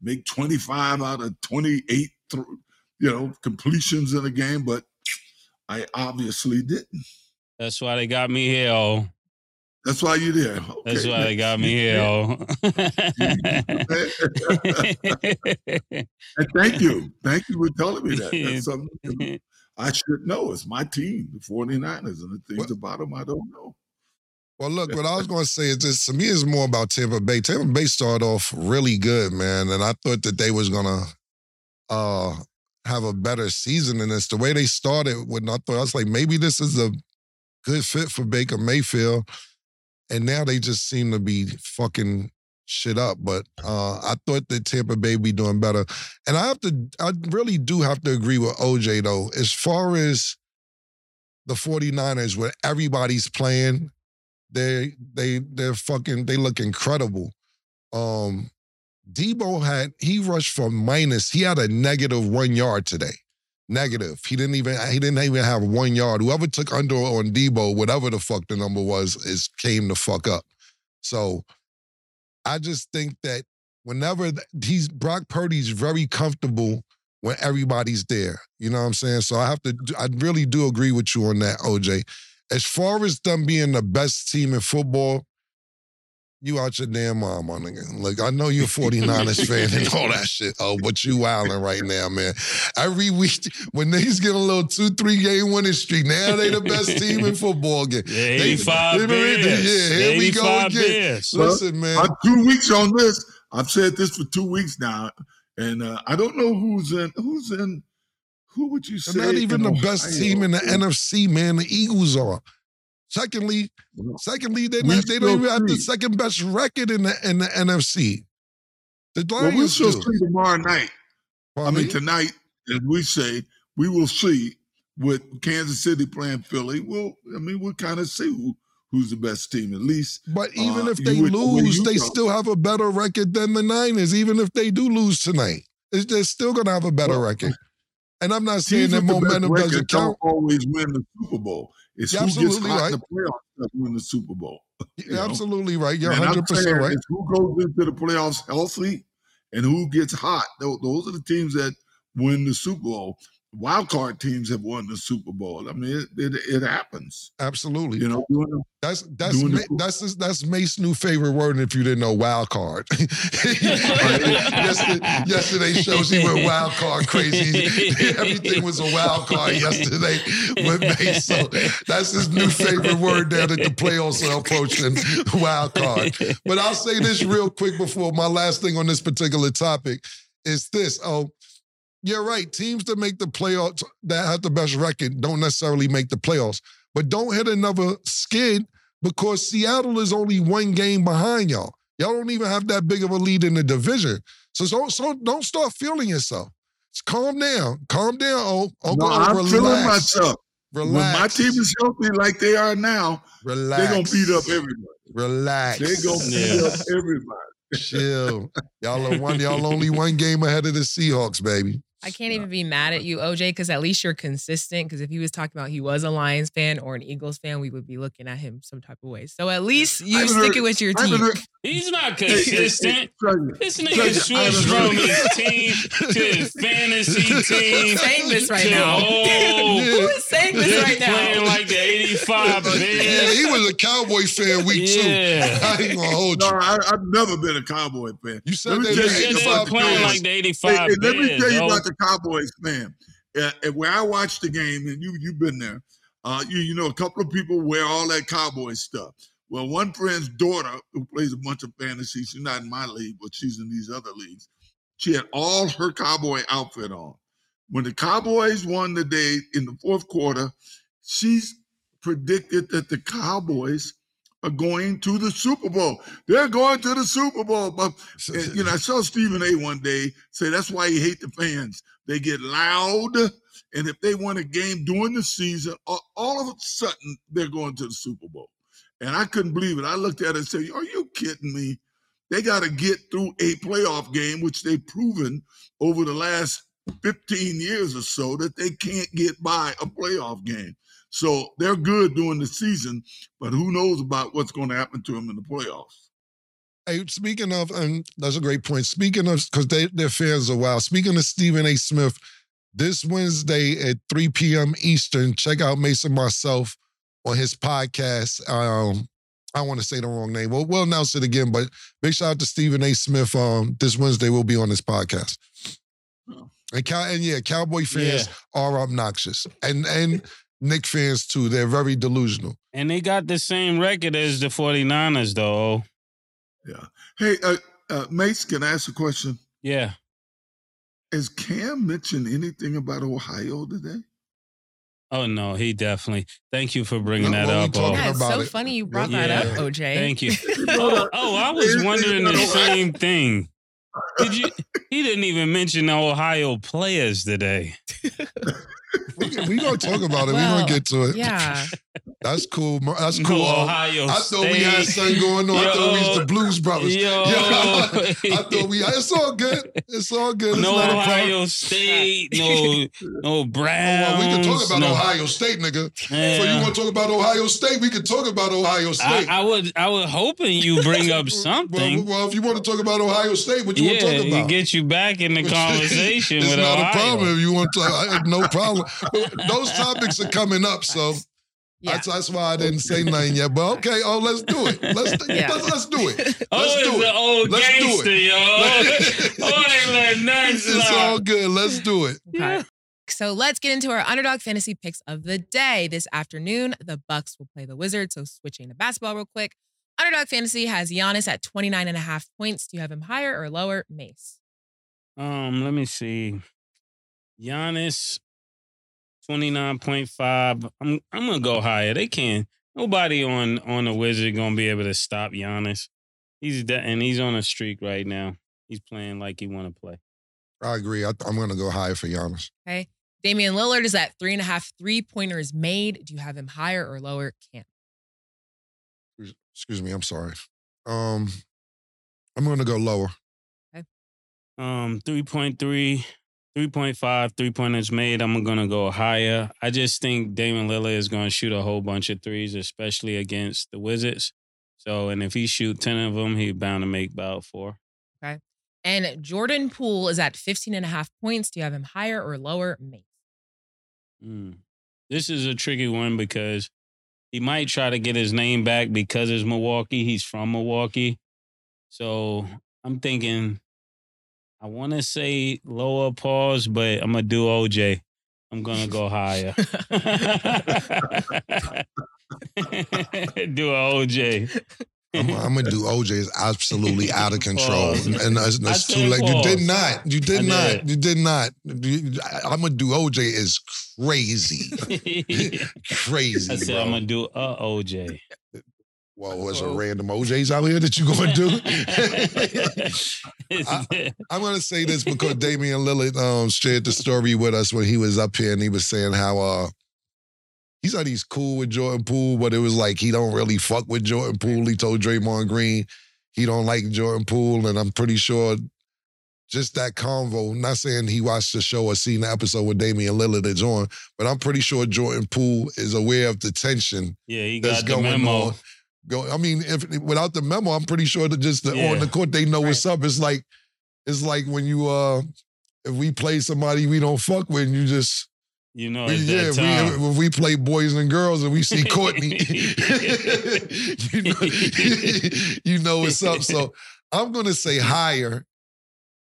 D: make 25 out of 28, th- you know, completions in a game, but I obviously didn't.
C: That's why they got me here.
D: That's why you're there.
C: That's why they got me here.
D: And thank you. Thank you for telling me that. That's something I should know. It's my team, the 49ers, and the things
B: What-
D: about them I don't know.
B: Well, look, what I was going to say is this: to me, it's more about Tampa Bay. Tampa Bay started off really good, man, and I thought that they was gonna uh have a better season than this. The way they started, when I thought I was like, maybe this is a good fit for Baker Mayfield, and now they just seem to be fucking shit up. But uh I thought that Tampa Bay be doing better, and I have to, I really do have to agree with OJ though, as far as the 49ers where everybody's playing they they they're fucking they look incredible. Um Deebo had he rushed for minus. He had a negative one yard today. Negative. He didn't even he didn't even have one yard. Whoever took under on Deebo, whatever the fuck the number was, is came the fuck up. So I just think that whenever he's Brock Purdy's very comfortable when everybody's there. You know what I'm saying? So I have to I really do agree with you on that, OJ as far as them being the best team in football, you out your damn mind, my nigga. Like, I know you're a 49ers fan and all that shit. Oh, but you wilding right now, man. Every week, when niggas get a little two, three game winning streak, now they the best team in football again.
C: Yeah, 85
B: they-
C: beers.
B: yeah, here we go again.
C: beers.
B: Listen, man.
D: I'm two weeks on this. I've said this for two weeks now, and uh, I don't know who's in. Who's in? Who would you say?
B: They're not even
D: in
B: the best team in the NFC, man. The Eagles are. Secondly,
D: Well,
B: secondly, they not, they don't even have the second best record in the in the NFC. The
D: Well, we'll
B: Lions
D: still
B: do.
D: see tomorrow night. I mean,
B: me?
D: tonight, as we say, we will see with Kansas City playing Philly. We'll, I mean, we'll kind of see who who's the best team at least.
B: But even
D: Uh,
B: if they
D: would-
B: lose, they
D: go.
B: still have a better record than the Niners. Even if they do lose tonight, It's- they're still going to have a better
D: Well,
B: record. And I'm not saying that momentum doesn't
D: don't
B: count.
D: always win the Super Bowl. It's
B: You're
D: who gets
B: absolutely
D: hot
B: right.
D: in the playoffs that win the Super Bowl. you
B: You're
D: know?
B: absolutely right. You're 100 percent right.
D: it's who goes into the playoffs healthy and who gets hot. Those are the teams that win the Super Bowl. Wild card teams have won the Super Bowl. I mean, it, it, it happens.
B: Absolutely.
D: You know, the-
B: That's that's Ma-
D: the-
B: that's that's Mase's new favorite word. If you didn't know, wild card. yesterday, yesterday's show, she went wild card crazy. Everything was a wild card yesterday with Mace. So that's his new favorite word now that the playoffs are approaching. Wild card. But I'll say this real quick before my last thing on this particular topic is this. Oh, you're right. Teams that make the playoffs that have the best record don't necessarily make the playoffs. But don't hit another skid because Seattle is only one game behind y'all. Y'all don't even have that big of a lead in the division. So don't so don't start feeling yourself. Just calm down. Calm down, oh Uncle
D: no,
B: O,
D: I'm
B: relax.
D: feeling myself.
B: Relax.
D: When my team is healthy like they are now,
B: relax.
D: they're gonna beat up everybody.
B: Relax.
D: They're gonna beat
C: Yeah.
D: up everybody.
B: Chill. Y'all are one, y'all only one game ahead of the Seahawks, baby.
A: I can't even be mad at you, OJ, because at least you're consistent. Because if he was talking about he was a Lions fan or an Eagles fan, we would be looking at him some type of way. So at least you
D: haven't
A: sticking with your
D: I
A: team.
C: He's not consistent.
D: Treasure,
C: This
D: Treasure,
C: nigga
D: I
C: switched from his team to his fantasy team.
A: saying this right now.
C: Oh,
A: Who is saying this right now?
C: playing like the 85
B: Yeah, he was a Cowboy fan week two. I ain't gonna hold
D: No,
B: you.
D: I, I've never been a Cowboy fan.
B: You said
D: Let me
B: that
C: Just
B: they
C: they
D: about
C: were
D: the
C: playing like the 85
D: hey, let me tell you
C: yo.
D: about the Cowboys, fan. Uh, where I watched the game, and you you've been there. Uh, you you know, a couple of people wear all that Cowboy stuff. Well, one friend's daughter who plays a bunch of fantasy, she's not in my league, but she's in these other leagues. She had all her cowboy outfit on. When the Cowboys won the day in the fourth quarter, she's predicted that the Cowboys are going to the Super Bowl. They're going to the Super Bowl. But and, eh, you know, I saw Stephen A. one day say that's why he hate the fans. They get loud, and if they win a game during the season, all, all of a sudden they're going to the Super Bowl. And I couldn't believe it. I looked at it and said, "Are you kidding me?" They got to get through a playoff game, which they've proven over the last 15 years or so that they can't get by a playoff game. So they're good during the season, but who knows about what's going to happen to them in the playoffs?
B: Hey, speaking of, and that's a great point. Speaking of, because they, their fans are wild. Speaking of Stephen A. Smith, this Wednesday at 3 p.m. Eastern, check out Mason Myself on his podcast. Um, I want to say the wrong name. We'll, we'll announce it again, but big shout out to Stephen A. Smith. Um, this Wednesday we'll be on this podcast.
D: Oh.
B: And, cow- and yeah, Cowboy fans
C: Yeah.
B: are obnoxious, and and Nick fans too. They're very delusional.
C: And they got the same record as the 49ers, though.
D: Yeah. Hey, uh, uh, Mase, can I ask a question?
C: Yeah.
D: Has Cam mentioned anything about Ohio today?
C: Oh, no, he definitely. Thank you for bringing
B: No,
C: that up. Oh.
A: Yeah, it's so
B: it.
A: funny you brought
C: Yeah.
A: that up, OJ.
C: Thank you. Oh, I was wondering the same thing. Did you? He didn't even mention the Ohio players today.
B: We, we gonna talk about it. we
A: Well,
B: gonna get to it.
A: Yeah.
B: That's cool. That's
C: No
B: cool. Oh.
C: Ohio
B: I thought we had something going on. I thought we was the Blues Brothers.
C: Yo.
B: I thought we. It's all good. It's all good. It's
C: no
B: not a.
C: Ohio State, no no
B: Oh,
C: Browns.
B: well, we can talk about
C: no,
B: Ohio State, nigga. So you want to talk about Ohio State? We can talk about Ohio State.
C: I would I was hoping you bring up something.
B: well, if you want to talk about Ohio State, what you want to talk
C: it
B: about?
C: get you back in the conversation
B: it's
C: with
B: not
C: Ohio.
B: a problem if you want to. I have no problem. Those topics are coming up, so
A: Yeah.
B: that's, that's why I didn't say nothing yet. But okay, oh, let's do it. Let's
A: Yeah.
B: let's, let's do it.
C: Oh,
B: Let's
C: it's
B: do
C: the
B: it.
C: old
B: Let's do
C: gangster,
B: it.
C: yo. oh, they let
B: It's all good. Let's do it.
A: Okay. So let's get into our underdog fantasy picks of the day. This afternoon, the Bucks will play the Wizards. So switching to basketball real quick. Underdog fantasy has Giannis at 29 and a half points. Do you have him higher or lower? Mase.
C: Um, let me see. Giannis, twenty nine point five. I'm I'm gonna go higher. They can. Nobody on on the Wizard gonna be able to stop Giannis. He's de- and he's on a streak right now. He's playing like he want to play.
B: I agree. I, I'm going to go higher for Giannis.
A: Okay. Damian Lillard is at three and a half three pointers made. Do you have him higher or lower? Can't.
B: Excuse me. I'm sorry. Um, I'm going to go lower. Okay.
C: Um, 3.3, 3.5, three pointers made. I'm gonna go higher. I just think Damian Lillard is gonna shoot a whole bunch of threes, especially against the Wizards. So, and if he shoot 10 of them, he's bound to make about four. Okay.
A: And Jordan Poole is at 15 and a half points. Do you have him higher or lower? Mate.
C: Mm. This is a tricky one because he might try to get his name back because it's Milwaukee. He's from Milwaukee. So I'm thinking, I want to say lower pause, but I'm going to do OJ. I'm going to go higher. do OJ.
B: I'm, I'm gonna do OJ is absolutely out of control,
C: Pause.
B: and that's, that's too late. You did not. You did not. You did not. You- I- I'm gonna do OJ is crazy, crazy.
C: I said
B: bro.
C: I'm gonna do a OJ.
B: Well, was
A: a
B: random OJs out here that you gonna do? I'm gonna say this because Damian Lillard um, shared the story with us when he was up here, and he was saying how uh, he said he's cool with Jordan Poole, but it was like he don't really fuck with Jordan Poole. He told Draymond Green he don't like Jordan Poole, and I'm pretty sure just that convo. Not saying he watched the show or seen the episode with Damian Lillard is on, but I'm pretty sure Jordan Poole is aware of the tension
C: yeah, he got the
B: going
C: memo.
B: on. Go, I mean, if without the memo, I'm pretty sure that just the,
C: Yeah.
B: on the court they know what's up. It's like it's like when you uh if we play somebody we don't fuck with, and you just
C: You know,
B: we,
C: at
B: yeah,
C: that time.
B: we, if we play boys and girls and we see Courtney, you know, you know what's up. So I'm gonna say higher,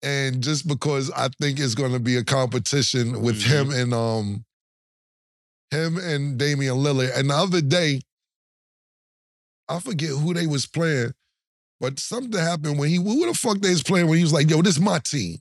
B: and just because I think it's gonna be a competition with
C: Mhm.
B: him and um him and Damian Lillard. And the other day, I forget who they was playing, but something happened when he who the fuck they was playing when he was like, "Yo, this is my team."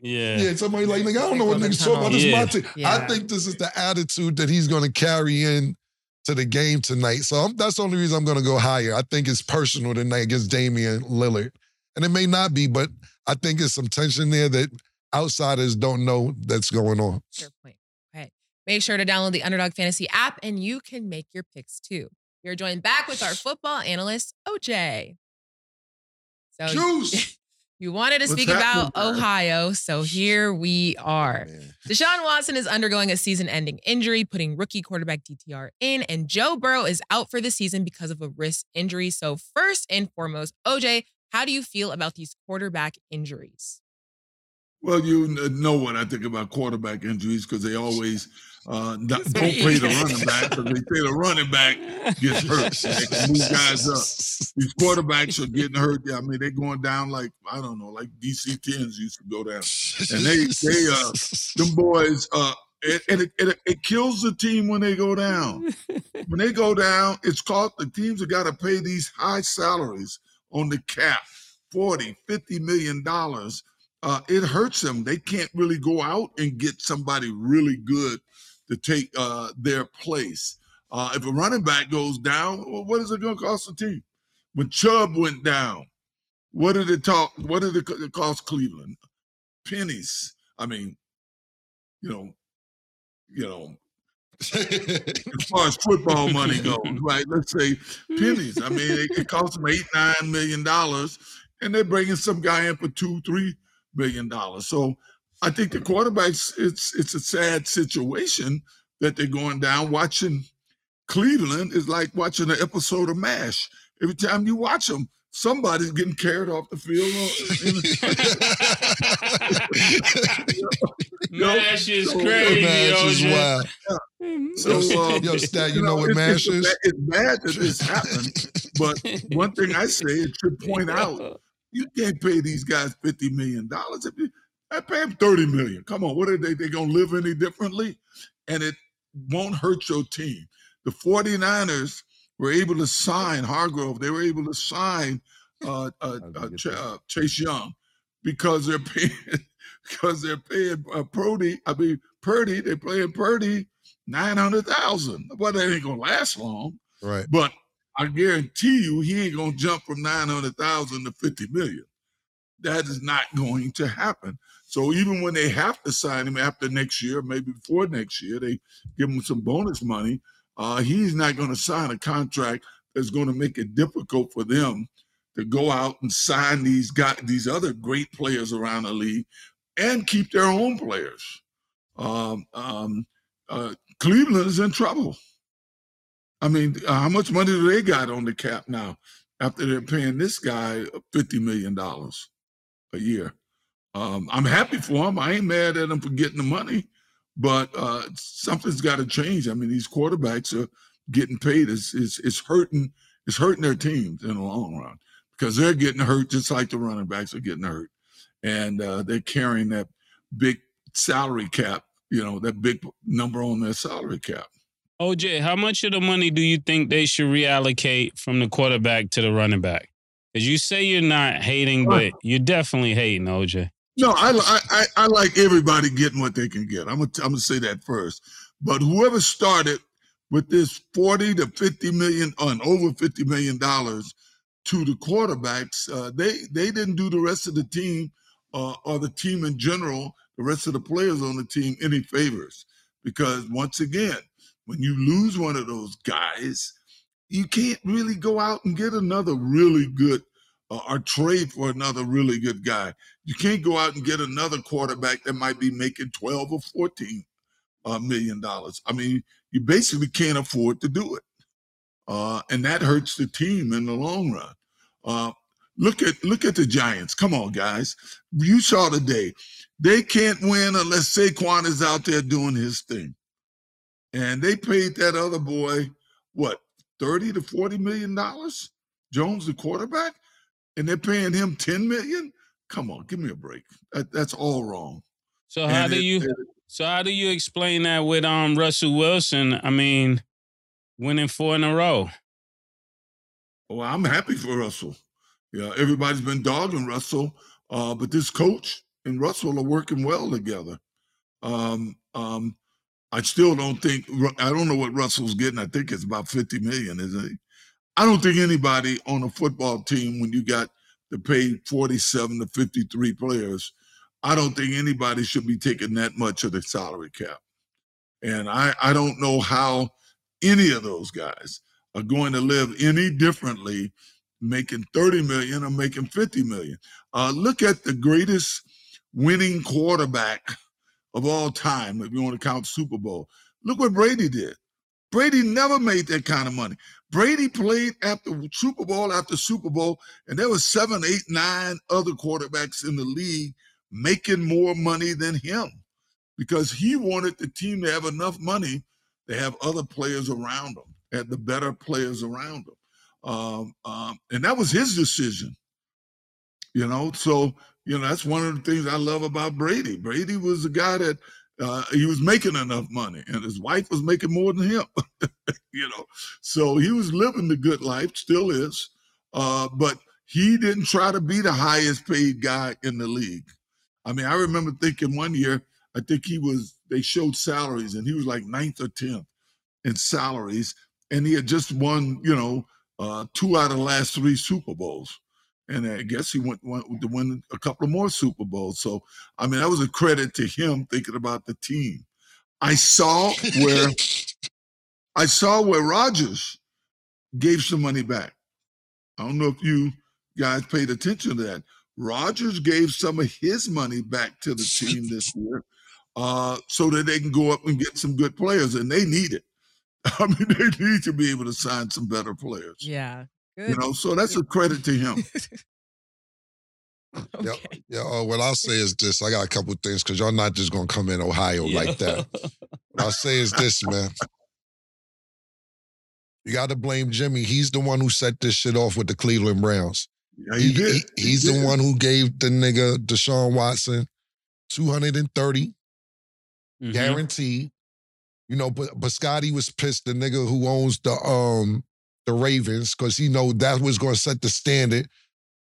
C: Yeah.
B: Yeah, somebody like, nigga, I don't know what niggas talking about. This is my team.
A: Yeah.
B: I think this is the attitude that he's going to carry in to the game tonight. So I'm, that's the only reason I'm going to go higher. I think it's personal tonight against Damian Lillard, and it may not be, but I think there's some tension there that outsiders don't know that's going on.
A: Fair point. Okay. Make sure to download the Underdog Fantasy app and you can make your picks too. You're joined back with our football analyst, OJ. So
B: Juice.
A: you wanted to
D: What's
A: speak about
D: man?
A: Ohio, so here we are.
B: Man.
A: Deshaun Watson is undergoing a season ending injury, putting rookie quarterback DTR in, and Joe Burrow is out for the season because of a wrist injury. So, first and foremost, OJ, how do you feel about these quarterback injuries?
D: Well, you know what I think about quarterback injuries because they always uh, don't pay the running back because they say the running back gets hurt. They can move guys up. These quarterbacks are getting hurt. I mean, they're going down like I don't know, like DC tens used to go down. And they- they, uh, Them boys, uh, it, and it, it, it kills the team when they go down. When they go down, it's called the teams have got to pay these high salaries on the cap 40, 50 million dollars. Uh, it hurts them. They can't really go out and get somebody really good to take uh, their place. Uh, if a running back goes down, well, what is it going to cost the team? When Chubb went down, what did it talk? What did it cost Cleveland? Pennies. I mean, you know, you know, as far as football money goes, right? Let's say pennies. I mean, it, it costs them eight, nine million dollars, and they're bringing some guy in for two, three million dollars. So I think the quarterbacks, it's it's a sad situation that they're going down. Watching Cleveland is like watching an episode of MASH. Every time you watch them, somebody's getting carried off the field.
C: Mash is
D: So-
C: crazy,
B: Mash is
C: OJ.
B: wild.
D: So, uh,
B: Yo, Stat, you know what
D: it's,
B: mash
D: it's,
B: is?
D: It's bad that this happened, but one thing I say, it should point out you can't pay these guys fifty million dollars. If you, I pay him thirty million. Come on, what are they? They gonna live any differently? And it won't hurt your team. The 49ers were able to sign Hargrave. They were able to sign uh, uh, uh, Ch- uh, Chase Young because they're paying because they're paying uh, Purdy. I mean Purdy. They're playing Purdy nine hundred thousand. Well, that ain't gonna last long.
B: Right.
D: But I guarantee you, he ain't gonna jump from nine hundred thousand to fifty million. That is not going to happen. So even when they have to sign him after next year, maybe before next year, they give him some bonus money. Uh, he's not going to sign a contract that's going to make it difficult for them to go out and sign these these other great players around the league, and keep their own players. Um, um, uh, Cleveland is in trouble. I mean, uh, how much money do they got on the cap now after they're paying this guy fifty million dollars a year? Um, I'm happy for him. I ain't mad at him for getting the money, but uh, something's got to change. I mean, these quarterbacks are getting paid. It's, it's it's hurting. It's hurting their teams in the long run because they're getting hurt just like the running backs are getting hurt, and uh, they're carrying that big salary cap. You know, that big number on their salary cap.
C: OJ, how much of the money do you think they should reallocate from the quarterback to the running back? Because you say you're not hating, but you're definitely hating, OJ.
D: No, I, I I- like everybody getting what they can get. I'm gonna I'm gonna say that first. But whoever started with this 40 to 50 million on over 50 million dollars to the quarterbacks, uh, they they didn't do the rest of the team uh, or the team in general, the rest of the players on the team any favors. Because once again, when you lose one of those guys, you can't really go out and get another really good uh, or trade for another really good guy. You can't go out and get another quarterback that might be making 12 or 14 uh, million dollars. I mean, you basically can't afford to do it. Uh, and that hurts the team in the long run. Uh, look at look at the Giants. Come on, guys. You saw today. They can't win unless Saquon is out there doing his thing. And they paid that other boy, what, 30 to 40 million dollars? Jones, the quarterback? And they're paying him 10 million? Come on, give me a break. That, that's all wrong.
C: So how
D: And
C: do
D: it-
C: you
D: it-
C: so how do you explain that with um Russell Wilson? I mean, winning four in a row.
D: Well, I'm happy for Russell. Yeah, everybody's been dogging Russell, uh, but this coach and Russell are working well together. Um, um, I still don't think I don't know what Russell's getting. I think it's about 50 million, isn't it? I don't think anybody on a football team, when you got to pay 47 to 53 players, I don't think anybody should be taking that much of the salary cap. And I, I don't know how any of those guys are going to live any differently making 30 million or making 50 million. Uh, look at the greatest winning quarterback of all time, if you want to count Super Bowl. Look what Brady did. Brady never made that kind of money. Brady played after Super Bowl after Super Bowl, and there was seven, eight, nine other quarterbacks in the league making more money than him because he wanted the team to have enough money to have other players around them, had the better players around them. Um, um, and that was his decision. You know, so you know that's one of the things I love about Brady. Brady was a guy that uh, he was making enough money, and his wife was making more than him. you know, so he was living the good life, still is. Uh, but he didn't try to be the highest paid guy in the league. I mean, I remember thinking one year, I think he was. They showed salaries, and he was like ninth or tenth in salaries, and he had just won, you know, uh, two out of the last three Super Bowls. And I guess he went, went to win a couple of more Super Bowls. So, I mean, that was a credit to him thinking about the team. I saw where I saw where Rodgers gave some money back. I don't know if you guys paid attention to that. Rodgers gave some of his money back to the team this year uh, so that they can go up and get some good players, and they need it. I mean, they need to be able to sign some better players.
A: Yeah.
D: Good. You know, so that's a credit to him.
B: okay. Yeah, yeah. Uh, what I'll say is this: I got a couple things because y'all not just gonna come in Ohio yeah. like that. What I'll say is this, man. You got to blame Jimmy. He's the one who set this shit off with the Cleveland Browns.
D: Yeah, he, he did. He,
B: he's
D: he
B: the one who gave the nigga Deshaun Watson 230 mm-hmm. guaranteed. You know, but Bisciotti was pissed. The nigga who owns the um the Ravens because he know that was going to set the standard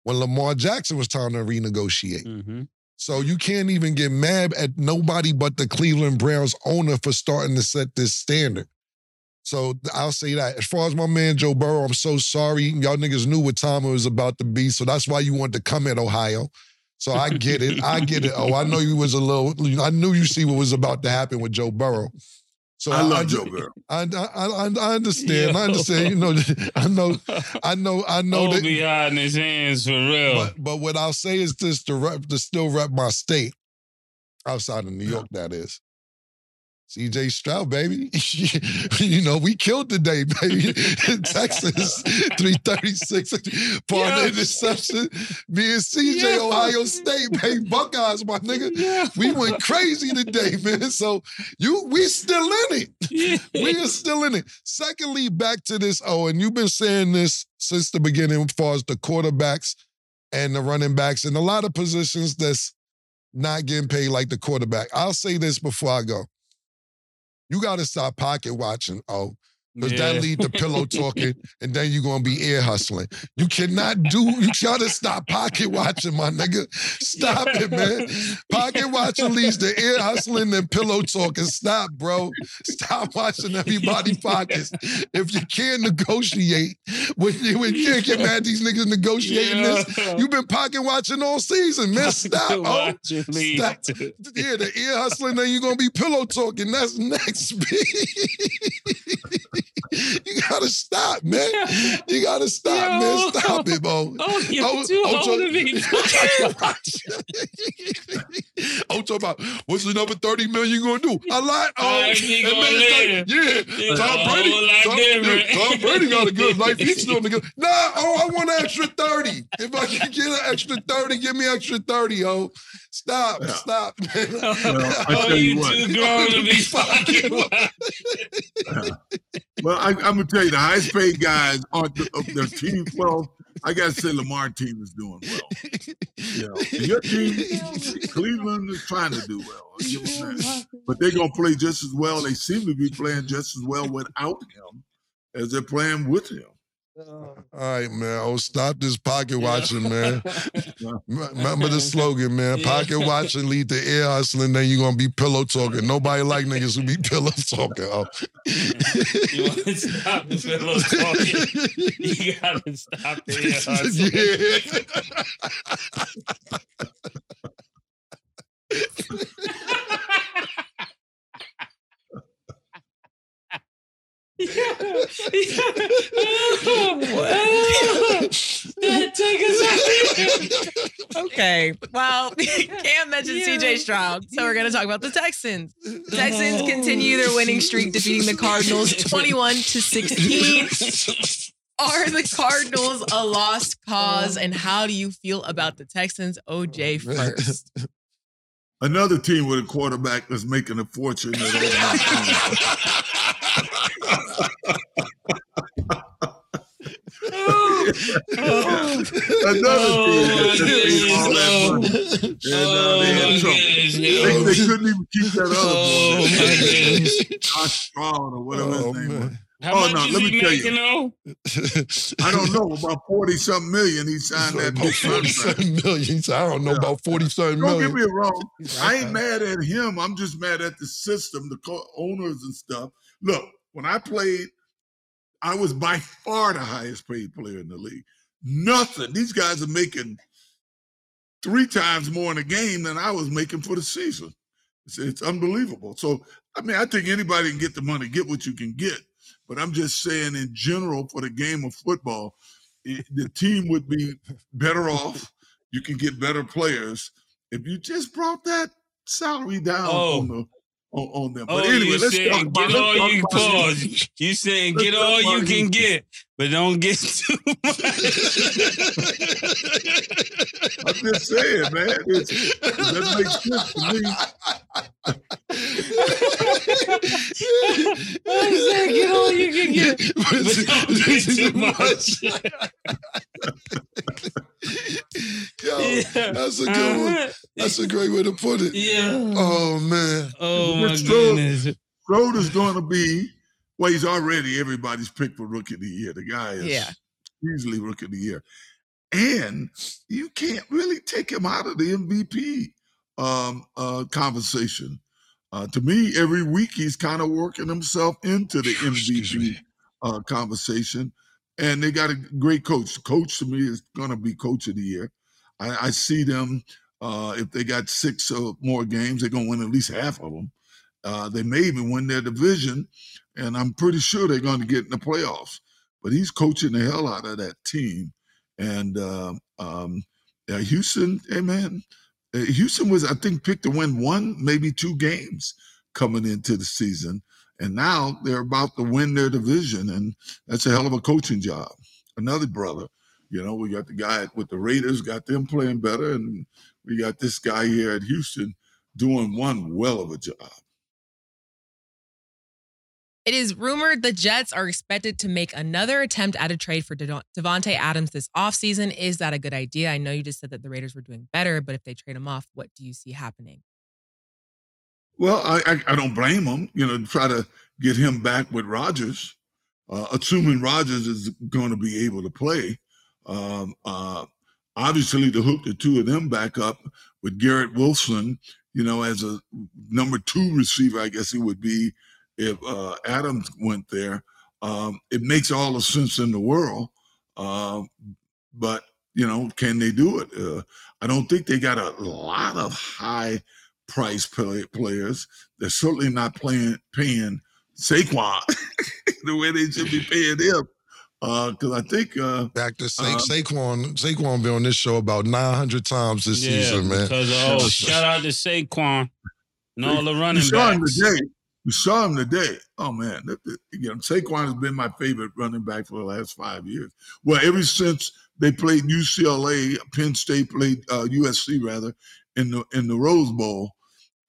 B: when Lamar Jackson was trying to renegotiate.
C: Mm-hmm.
B: So you can't even get mad at nobody but the Cleveland Browns owner for starting to set this standard. So I'll say that. As far as my man Joe Burrow, I'm so sorry. Y'all niggas knew what time it was about to be. So that's why you wanted to come at Ohio. So I get it. I get it. Oh, I know you was a little, I knew you see what was about to happen with Joe Burrow.
D: So I, I love I, Joe Burrow.
B: I, I, I understand. Yo. I understand. You know, I know, I know, I know oh,
C: that. be hiding his hands for real.
B: But, but what I'll say is this: to rep, to still rep my state outside of New York. That is. CJ Stroud, baby. you know, we killed the day, baby. Texas, 336 part yeah. interception. Me and CJ, yeah. Ohio State, baby. Buckeyes, my nigga. Yeah. We went crazy today, man. So you we still in it. We are still in it. Secondly, back to this. Oh, and you've been saying this since the beginning as far as the quarterbacks and the running backs and a lot of positions that's not getting paid like the quarterback. I'll say this before I go you got to stop pocket watching. Oh, because yeah. that lead to pillow talking, and then you're gonna be ear hustling. You cannot do. You gotta stop pocket watching, my nigga. Stop it, man. Pocket watching leads to ear hustling and pillow talking. Stop, bro. Stop watching everybody pockets. If you can't negotiate, when you, when you can't get mad these niggas negotiating yeah. this, you've been pocket watching all season, man. Stop, oh. Stop. Yeah, the ear hustling, then you're gonna be pillow talking. That's next. you gotta stop, man. You gotta stop, Yo. man. Stop it, bro.
C: Oh, you're oh, too oh, old to be
B: I'm talking about what's the number 30 million gonna do? A lot. Oh,
C: and like,
B: yeah. Tom Brady. Tom, yeah, Tom Brady got a good life. He's still in the good. Nah, oh, I want an extra 30. If I can get an extra 30, give me extra 30, oh. Stop, yeah. stop. Man. Well,
C: I oh, you, you too grown to be fucking.
D: well, I, am gonna tell you, the highest paid guys on the, their team. Well, I gotta say, Lamar team is doing well. Yeah, your team, Cleveland is trying to do well. But they're gonna play just as well. They seem to be playing just as well without him as they're playing with him.
B: Um, All right, man. Oh, stop this pocket watching, man. Remember the slogan, man. Pocket watching lead to air hustling, then you're gonna be pillow talking. Nobody like niggas who be pillow talking. Oh.
C: you want to stop the pillow talking? You gotta stop the air hustling.
B: yeah.
C: Yeah. Take us
A: Okay. Well, Cam mentioned CJ Stroud, so we're going to talk about the Texans. The Texans oh. continue their winning streak, defeating the Cardinals 21 to 16. Are the Cardinals a lost cause? And how do you feel about the Texans? OJ first.
D: Another team with a quarterback that's making a fortune. Another
C: Oh,
D: team that
C: my
D: just made all that money.
C: goodness.
D: And uh, they had
C: Oh,
D: trouble.
C: goodness,
D: They,
C: yo.
D: they couldn't even keep that other
C: Oh,
D: boy. Josh Stroud or whatever
B: Oh,
D: his name was.
C: How
D: Oh,
C: much
D: no,
C: is
D: let
C: he
D: me tell you.
C: making.
D: I don't know about forty something million. He signed that
B: about
D: big
B: 40
D: contract.
B: million. I don't know
D: Yeah.
B: about 40 something
D: Don't get
B: million.
D: me wrong. I ain't mad at him. I'm just mad at the system, the co- owners and stuff. Look, when I played, I was by far the highest paid player in the league. Nothing. These guys are making three times more in a game than I was making for the season. It's, it's unbelievable. So, I mean, I think anybody can get the money, get what you can get. But I'm just saying, in general, for the game of football, it, the team would be better off. You can get better players if you just brought that salary down
C: Oh.
D: On on, them.
C: Oh,
D: But anyway,
C: you
D: let's
C: saying
D: talk about,
C: get all you pause. You get all you can get, but don't get too much.
D: I'm just saying, man. It's, it doesn't sense to me.
C: I said get all you can get, but don't get too much.
B: Yo,
C: Yeah.
B: that's a good one. That's a great way to put it.
C: Yeah.
B: Oh man.
C: Oh my
D: It's true.
C: goodness.
D: Schroeder's going to be, well, he's already everybody's pick for rookie of the year. The guy is
A: Yeah.
D: easily rookie of the year. And you can't really take him out of the MVP um, uh, conversation. Uh, to me, every week he's kind of working himself into the MVP uh, conversation. And they got a great coach. Coach to me is going to be coach of the year. I, I see them, uh, if they got six or more games, they're going to win at least half of them. Uh, they may even win their division, and I'm pretty sure they're going to get in the playoffs. But he's coaching the hell out of that team. And um, um, yeah, Houston, hey man, uh, Houston was, I think, picked to win one, maybe two games coming into the season. And now they're about to win their division, and that's a hell of a coaching job. Another brother, you know, we got the guy with the Raiders, got them playing better, and we got this guy here at Houston doing one well of a job.
A: It is rumored the Jets are expected to make another attempt at a trade for De- Davante Adams this offseason. Is that a good idea? I know you just said that the Raiders were doing better, but if they trade him off, what do you see happening?
D: Well, I, I, I don't blame them, you know, try to get him back with Rodgers, uh, assuming Rodgers is going to be able to play. Um, uh, obviously, to hook the two of them back up with Garrett Wilson, you know, as a number two receiver, I guess it would be if uh, Adams went there. Um, it makes all the sense in the world. Um, but, you know, can they do it? Uh, I don't think they got a lot of high price play, players. They're certainly not playing paying Saquon the way they should be paying him. Because I think uh,
B: Back to Sa-
D: Uh,
B: Saquon. Saquon been on this show about 900 times this
C: Yeah,
B: season, man.
C: because oh, shout out to Saquon and all the
D: you
C: running
D: saw him
C: backs.
D: today. You saw him today. Oh man, that- that- know, Saquon has been my favorite running back for the last five years. Well, ever since they played UCLA, Penn State played uh, USC rather in the in the Rose Bowl.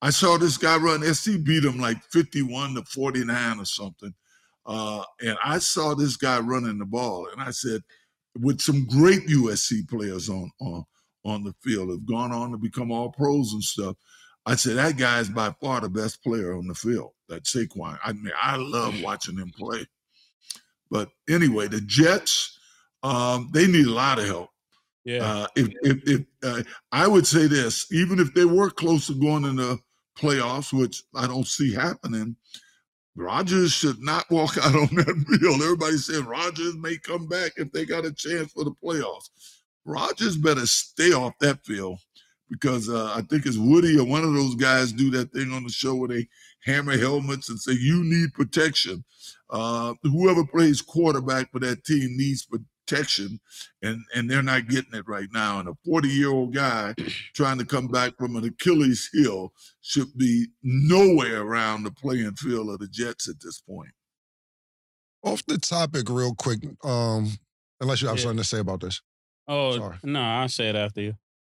D: I saw this guy run. SC beat him like fifty-one to forty-nine or something. Uh, and I saw this guy running the ball, and I said, with some great USC players on on on the field, have gone on to become all pros and stuff. I said that guy is by far the best player on the field. That Saquon. I mean, I love watching him play. But anyway, the Jets. Um, they need a lot of help.
C: Yeah.
D: Uh, if if, if uh, I would say this, even if they were close to going in the playoffs, which I don't see happening, Rodgers should not walk out on that field. Everybody said Rodgers may come back if they got a chance for the playoffs. Rodgers better stay off that field because uh, I think it's Woody or one of those guys do that thing on the show where they hammer helmets and say you need protection. Uh, whoever plays quarterback for that team needs protection, and and they're not getting it right now. And a 40 year old guy trying to come back from an Achilles heel should be nowhere around the playing field of the Jets at this point.
B: Off the topic, real quick. Um, unless you have
C: Yeah.
B: something to say about this,
C: oh
B: sorry.
C: no, I'll say it after you.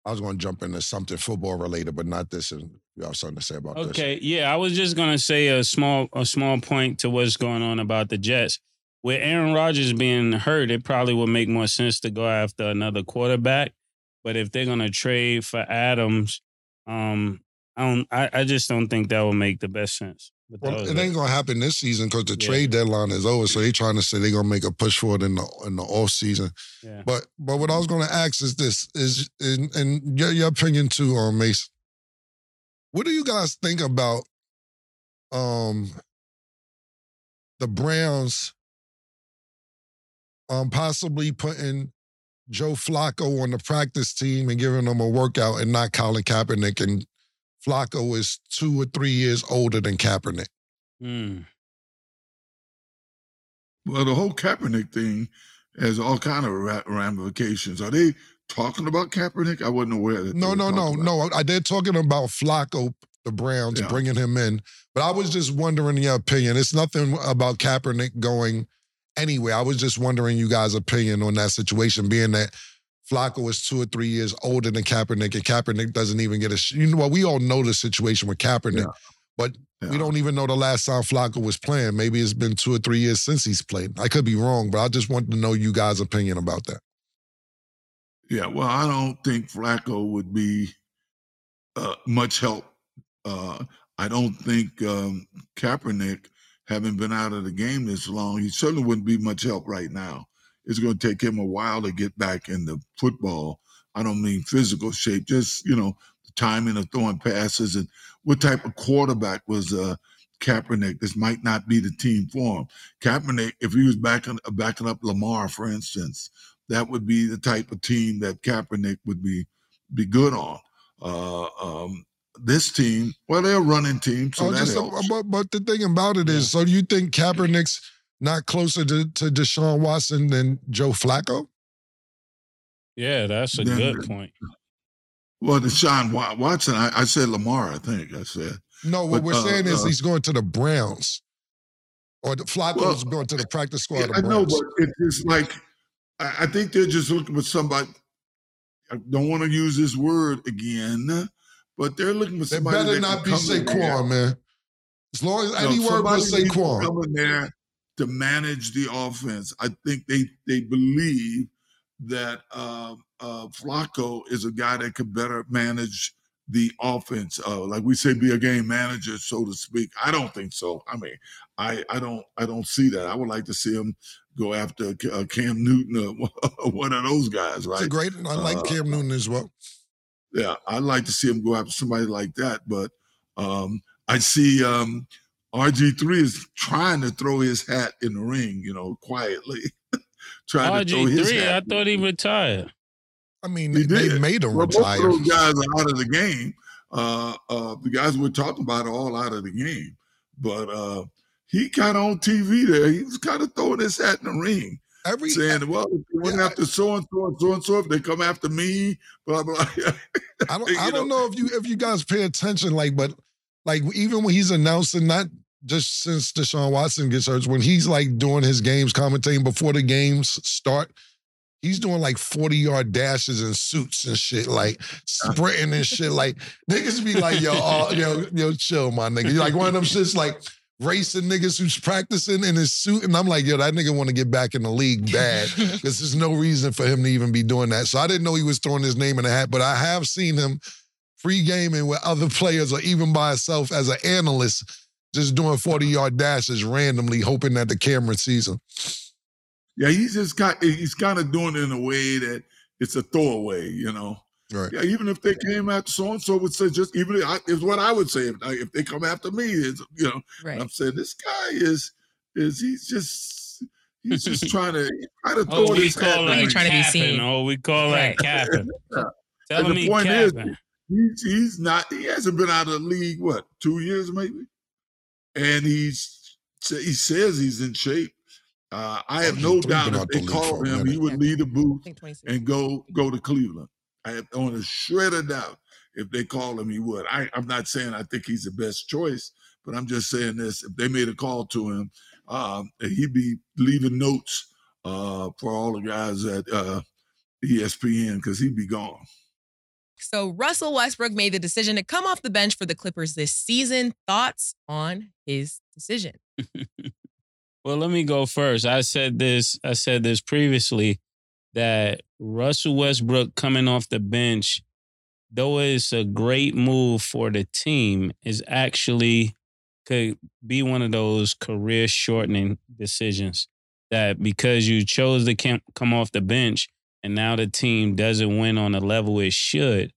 B: I was going to jump into something football related, but not this. And you have something to say about this.
C: Okay, yeah, I was just gonna say a small a small point to what's going on about the Jets. With Aaron Rodgers being hurt, it probably would make more sense to go after another quarterback. But if they're gonna trade for Adams, um, I don't. I, I just don't think that would make the best sense.
B: Well, it ain't gonna happen this season because the
C: Yeah.
B: trade deadline is over. So they trying to say they're gonna make a push for it in the in the off season.
C: yeah.
B: But but what I was gonna ask is this is in, in your, your opinion too, um, Mase. What do you guys think about um the Browns um possibly putting Joe Flacco on the practice team and giving him a workout and not Colin Kaepernick and Flacco is two or three years older than Kaepernick.
C: Mm.
D: Well, the whole Kaepernick thing has all kind of ramifications. Are they talking about Kaepernick? I wasn't aware that. they
B: No,
D: were
B: no, no,
D: about-
B: no. I they're talking about Flacco, the Browns,
D: Yeah.
B: bringing him in. But I was just wondering your opinion. It's nothing about Kaepernick going anywhere. I was just wondering you guys' opinion on that situation, being that Flacco is two or three years older than Kaepernick, and Kaepernick doesn't even get a. sh- You know what? We all know the situation with Kaepernick,
D: Yeah.
B: but
D: Yeah.
B: we don't even know the last time Flacco was playing. Maybe it's been two or three years since he's played. I could be wrong, but I just wanted to know you guys' opinion about that.
D: Yeah, well, I don't think Flacco would be uh, much help. Uh, I don't think um, Kaepernick, having been out of the game this long, he certainly wouldn't be much help right now. It's going to take him a while to get back into football. I don't mean physical shape, just you know, the timing of throwing passes and what type of quarterback was uh, Kaepernick. This might not be the team for him. Kaepernick, if he was backing backing up Lamar, for instance, that would be the type of team that Kaepernick would be be good on. Uh, um, this team, well, they're a running team, so
B: Oh,
D: that
B: just
D: helps.
B: but, but the thing about it is, so do you think Kaepernick's not closer to, to Deshaun Watson than Joe Flacco?
C: Yeah, that's a
D: Then-
C: good point.
D: well, Deshaun Watson, I, I said Lamar, I think I said.
B: No, what
D: But,
B: we're
D: uh,
B: saying is
D: uh,
B: he's going to the Browns. Or the Flacco's
D: Well,
B: going to the practice squad
D: Yeah,
B: of
D: I
B: the
D: know,
B: Browns.
D: but it's just like I, I think they're just looking for somebody. I don't want to use this word again, but they're looking for
B: They
D: somebody.
B: better
D: that
B: not be
D: can come.
B: Saquon, man. As long as
D: No,
B: any word but
D: somebody needs
B: Saquon.
D: Come in there to manage the offense. I think they they believe that uh, uh, Flacco is a guy that could better manage the offense. Uh, like we say, be a game manager, so to speak. I don't think so. I mean, I I don't I don't see that. I would like to see him go after uh, Cam Newton or one of those guys, right?
B: great. I like
D: Uh,
B: Cam Newton as well.
D: yeah, I'd like to see him go after somebody like that. But um, I see um, RG3 is trying to throw his hat in the ring, you know, quietly. trying to throw
C: RG
D: his
C: three, I thought he retired.
B: I mean,
D: he
B: they
D: did.
B: made him
D: well, both
B: retire.
D: of those guys are out of the game. Uh, uh, the guys we're talking about are all out of the game. But uh, he kind of on TV there. He was kind of throwing his hat in the ring,
B: Every
D: saying, "Well, if they went
B: Yeah.
D: after so and so and so and so, if they come after me, blah blah."
B: I don't. I don't know if you if you guys pay attention, like, but like even when he's announcing, not just since Deshaun Watson gets hurt, when he's like doing his games, commentating before the games start, he's doing like forty yard dashes and suits and shit, like sprinting and shit. Like niggas be like, yo, uh, yo, yo, chill, my nigga. You like one of them shits like. Racing niggas who's practicing in his suit, and I'm like, yo, that nigga want to get back in the league bad because there's no reason for him to even be doing that. So I didn't know he was throwing his name in the hat, but I have seen him free gaming with other players or even by himself as an analyst, just doing 40 yard dashes randomly, hoping that the camera sees him.
D: Yeah, he's just got he's kind of doing it in a way that it's a throwaway, you know.
B: Right.
D: Yeah, even if they came after so and so would say just even is what I would say if, if they come after me is you know
A: Right.
D: I'm saying this guy is is he's just he's just trying to try to throw
C: Oh,
D: it
C: we
D: his hat
C: call
A: Like he's trying to be seen.
C: Oh, we call that capping.
D: Yeah.
C: Tell
D: And
C: me
D: the point is,
C: capping.
D: He's he's not he hasn't been out of the league what two years maybe, and he's he says he's in shape. Uh, I have no doubt if they
B: the league for
D: called him, he would leave the booth
A: I think 26.
D: and go go to Cleveland. I have on a shred of doubt if they call him, he would. I, I'm not saying I think he's the best choice, but I'm just saying this: if they made a call to him, um, he'd be leaving notes uh, for all the guys at uh, ESPN because he'd be gone.
A: So Russell Westbrook made the decision to come off the bench for the Clippers this season. Thoughts on his decision?
C: Well, let me go first. I said this. I said this previously that Russell Westbrook coming off the bench, though it's a great move for the team, is actually could be one of those career shortening decisions. That because you chose to come off the bench and now the team doesn't win on the level it should,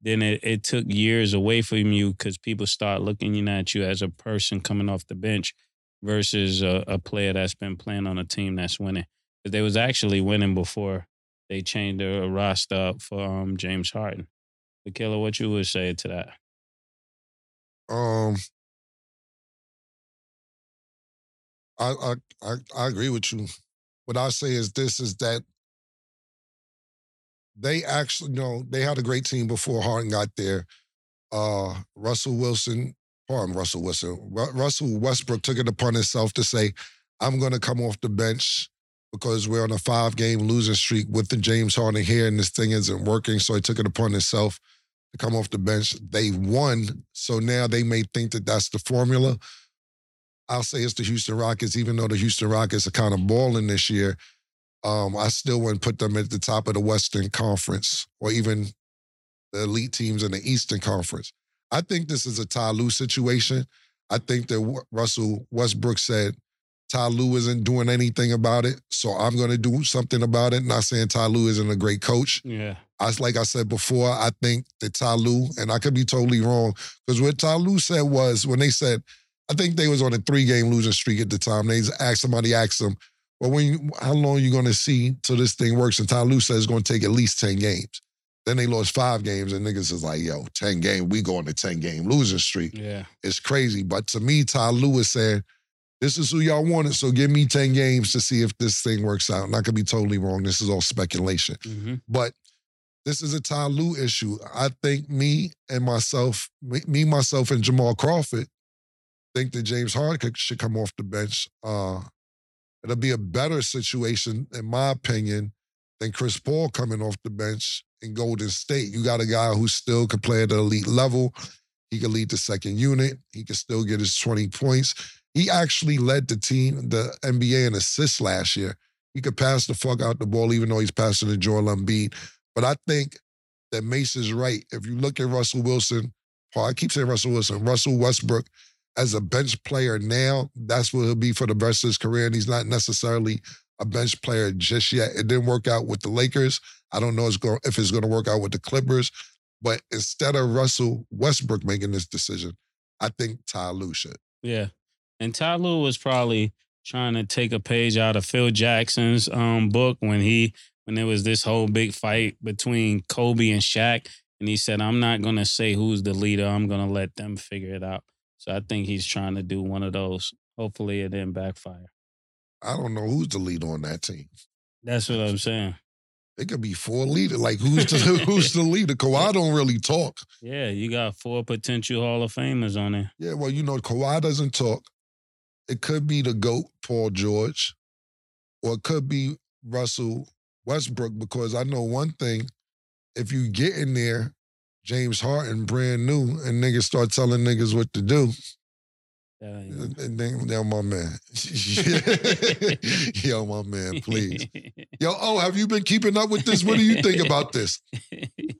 C: then it, it took years away from you because people start looking at you as a person coming off the bench versus a, a player that's been playing on a team that's winning. Because they was actually winning before they changed their roster up for um, James Harden. The killer, what you would say to that?
B: Um, I, I I I agree with you. What I say is this: is that they actually, you know, they had a great team before Harden got there. Uh, Russell Wilson, pardon Russell Wilson, Ru- Russell Westbrook took it upon himself to say, "I'm going to come off the bench." Because we're on a five-game losing streak with the James Harden here, and this thing isn't working. So he took it upon himself to come off the bench. They won, so now they may think that that's the formula. I'll say it's the Houston Rockets, even though the Houston Rockets are kind of balling this year. Um, I still wouldn't put them at the top of the Western Conference or even the elite teams in the Eastern Conference. I think this is a Ty Lue situation. I think that Russell Westbrook said Ty Lue isn't doing anything about it, so I'm going to do something about it. Not saying Ty Lue isn't a great coach.
C: Yeah.
B: I like I said before, I think that Ty Lue, and I could be totally wrong, because what Ty Lue said was when they said, I think they was on a three game losing streak at the time. They asked somebody asked them, well, when you, how long are you going to see till this thing works? And Ty Lue says it's going to take at least ten games. Then they lost five games, and niggas is like, yo, ten game, we going a ten game losing streak.
C: Yeah.
B: It's crazy. But to me, Ty Lue is saying, this is who y'all wanted, so give me 10 games to see if this thing works out. And I could be totally wrong. This is all speculation.
C: hmm
B: But this is a Ty Lue issue. I think me and myself, me, me, myself, and Jamal Crawford think that James Harden could- should come off the bench. Uh, it'll be a better situation, in my opinion, than Chris Paul coming off the bench in Golden State. You got a guy who still can play at the elite level. He can lead the second unit. He can still get his 20 points. He actually led the team, the NBA, in assists last year. He could pass the fuck out the ball, even though he's passing to Joel Embiid. But I think that Mase is right. If you look at Russell Wilson, Paul, I keep saying Russell Wilson, Russell Westbrook as a bench player now, that's what he'll be for the rest of his career. And he's not necessarily a bench player just yet. It didn't work out with the Lakers. I don't know if it's going- to work out with the Clippers. But instead of Russell Westbrook making this decision, I think Ty Lue should.
C: Yeah. And Ty Lue was probably trying to take a page out of Phil Jackson's um book when he when there was this whole big fight between Kobe and Shaq. And he said, I'm not gonna say who's the leader. I'm gonna let them figure it out. So I think he's trying to do one of those. Hopefully it didn't backfire.
B: I don't know who's the leader on that team.
C: That's what I'm saying.
B: It could be four leaders. Like who's the who's the leader? Kawhi don't really talk.
C: Yeah, you got four potential Hall of Famers on there.
B: Yeah, well, you know, Kawhi doesn't talk. It could be the GOAT, Paul George, or it could be Russell Westbrook, because I know one thing. If you get in there, James Harden, brand new, and niggas start telling niggas what to do,
C: That ain't-
B: and and then, then my man. Yo, my man, please. Yo, oh, have you been keeping up with this? What do you think about this?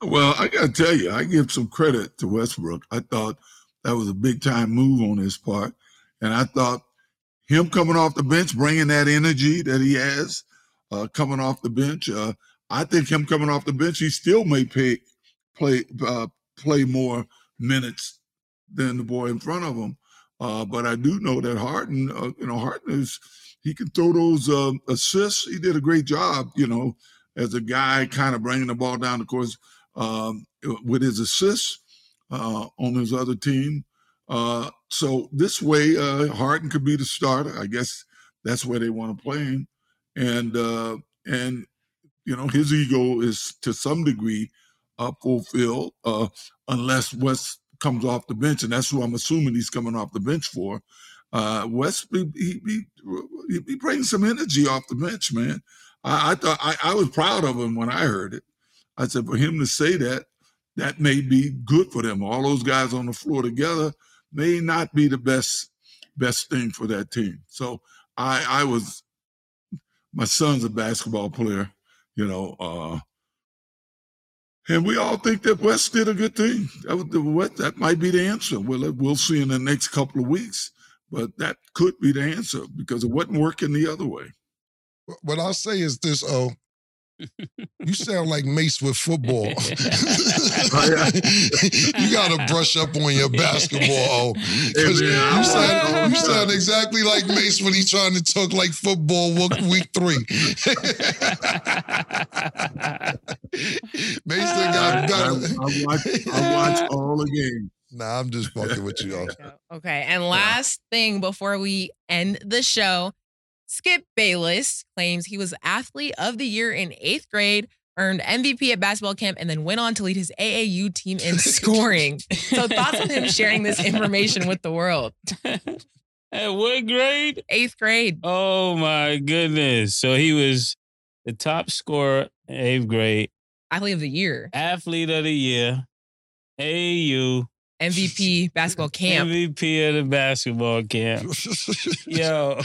D: Well, I got to tell you, I give some credit to Westbrook. I thought that was a big time move on his part. And I thought him coming off the bench, bringing that energy that he has, uh, coming off the bench. Uh, I think him coming off the bench, he still may pay, play uh, play more minutes than the boy in front of him. Uh, but I do know that Harden, uh, you know, Harden is he can throw those uh, assists. He did a great job, you know, as a guy kind of bringing the ball down the course um, with his assists uh, on his other team. Uh, so this way, uh, Harden could be the starter. I guess that's where they want to play him, and uh, and you know his ego is to some degree uh, fulfilled uh, unless West comes off the bench, and that's who I'm assuming he's coming off the bench for. Uh, West he, he, he brings some energy off the bench, man. I, I thought I, I was proud of him when I heard it. I said for him to say that, that may be good for them. All those guys on the floor together may not be the best best thing for that team. So I I was my son's a basketball player, you know, uh, and we all think that West did a good thing. That, what, that might be the answer. Well, we'll see in the next couple of weeks, but that could be the answer because it wasn't working the other way.
B: What I'll say is this, oh, you sound like Mase with football. Oh, you gotta brush up on your basketball. Oh, hey, man, you, sound, you sound exactly like Mase when he's trying to talk like football week three. Mase got
D: got. I, I, watch, I watch all the games.
B: Nah, I'm just fucking with you. All.
A: Okay, and last thing before we end the show, Skip Bayless claims he was athlete of the year in eighth grade, earned MVP at basketball camp, and then went on to lead his AAU team in scoring. so thoughts on him sharing this information with the world?
C: At what grade?
A: Eighth grade.
C: Oh my goodness. So he was the top scorer eighth grade.
A: Athlete of the year.
C: Athlete of the year. AAU.
A: MVP basketball camp.
C: MVP of the basketball camp. Yo.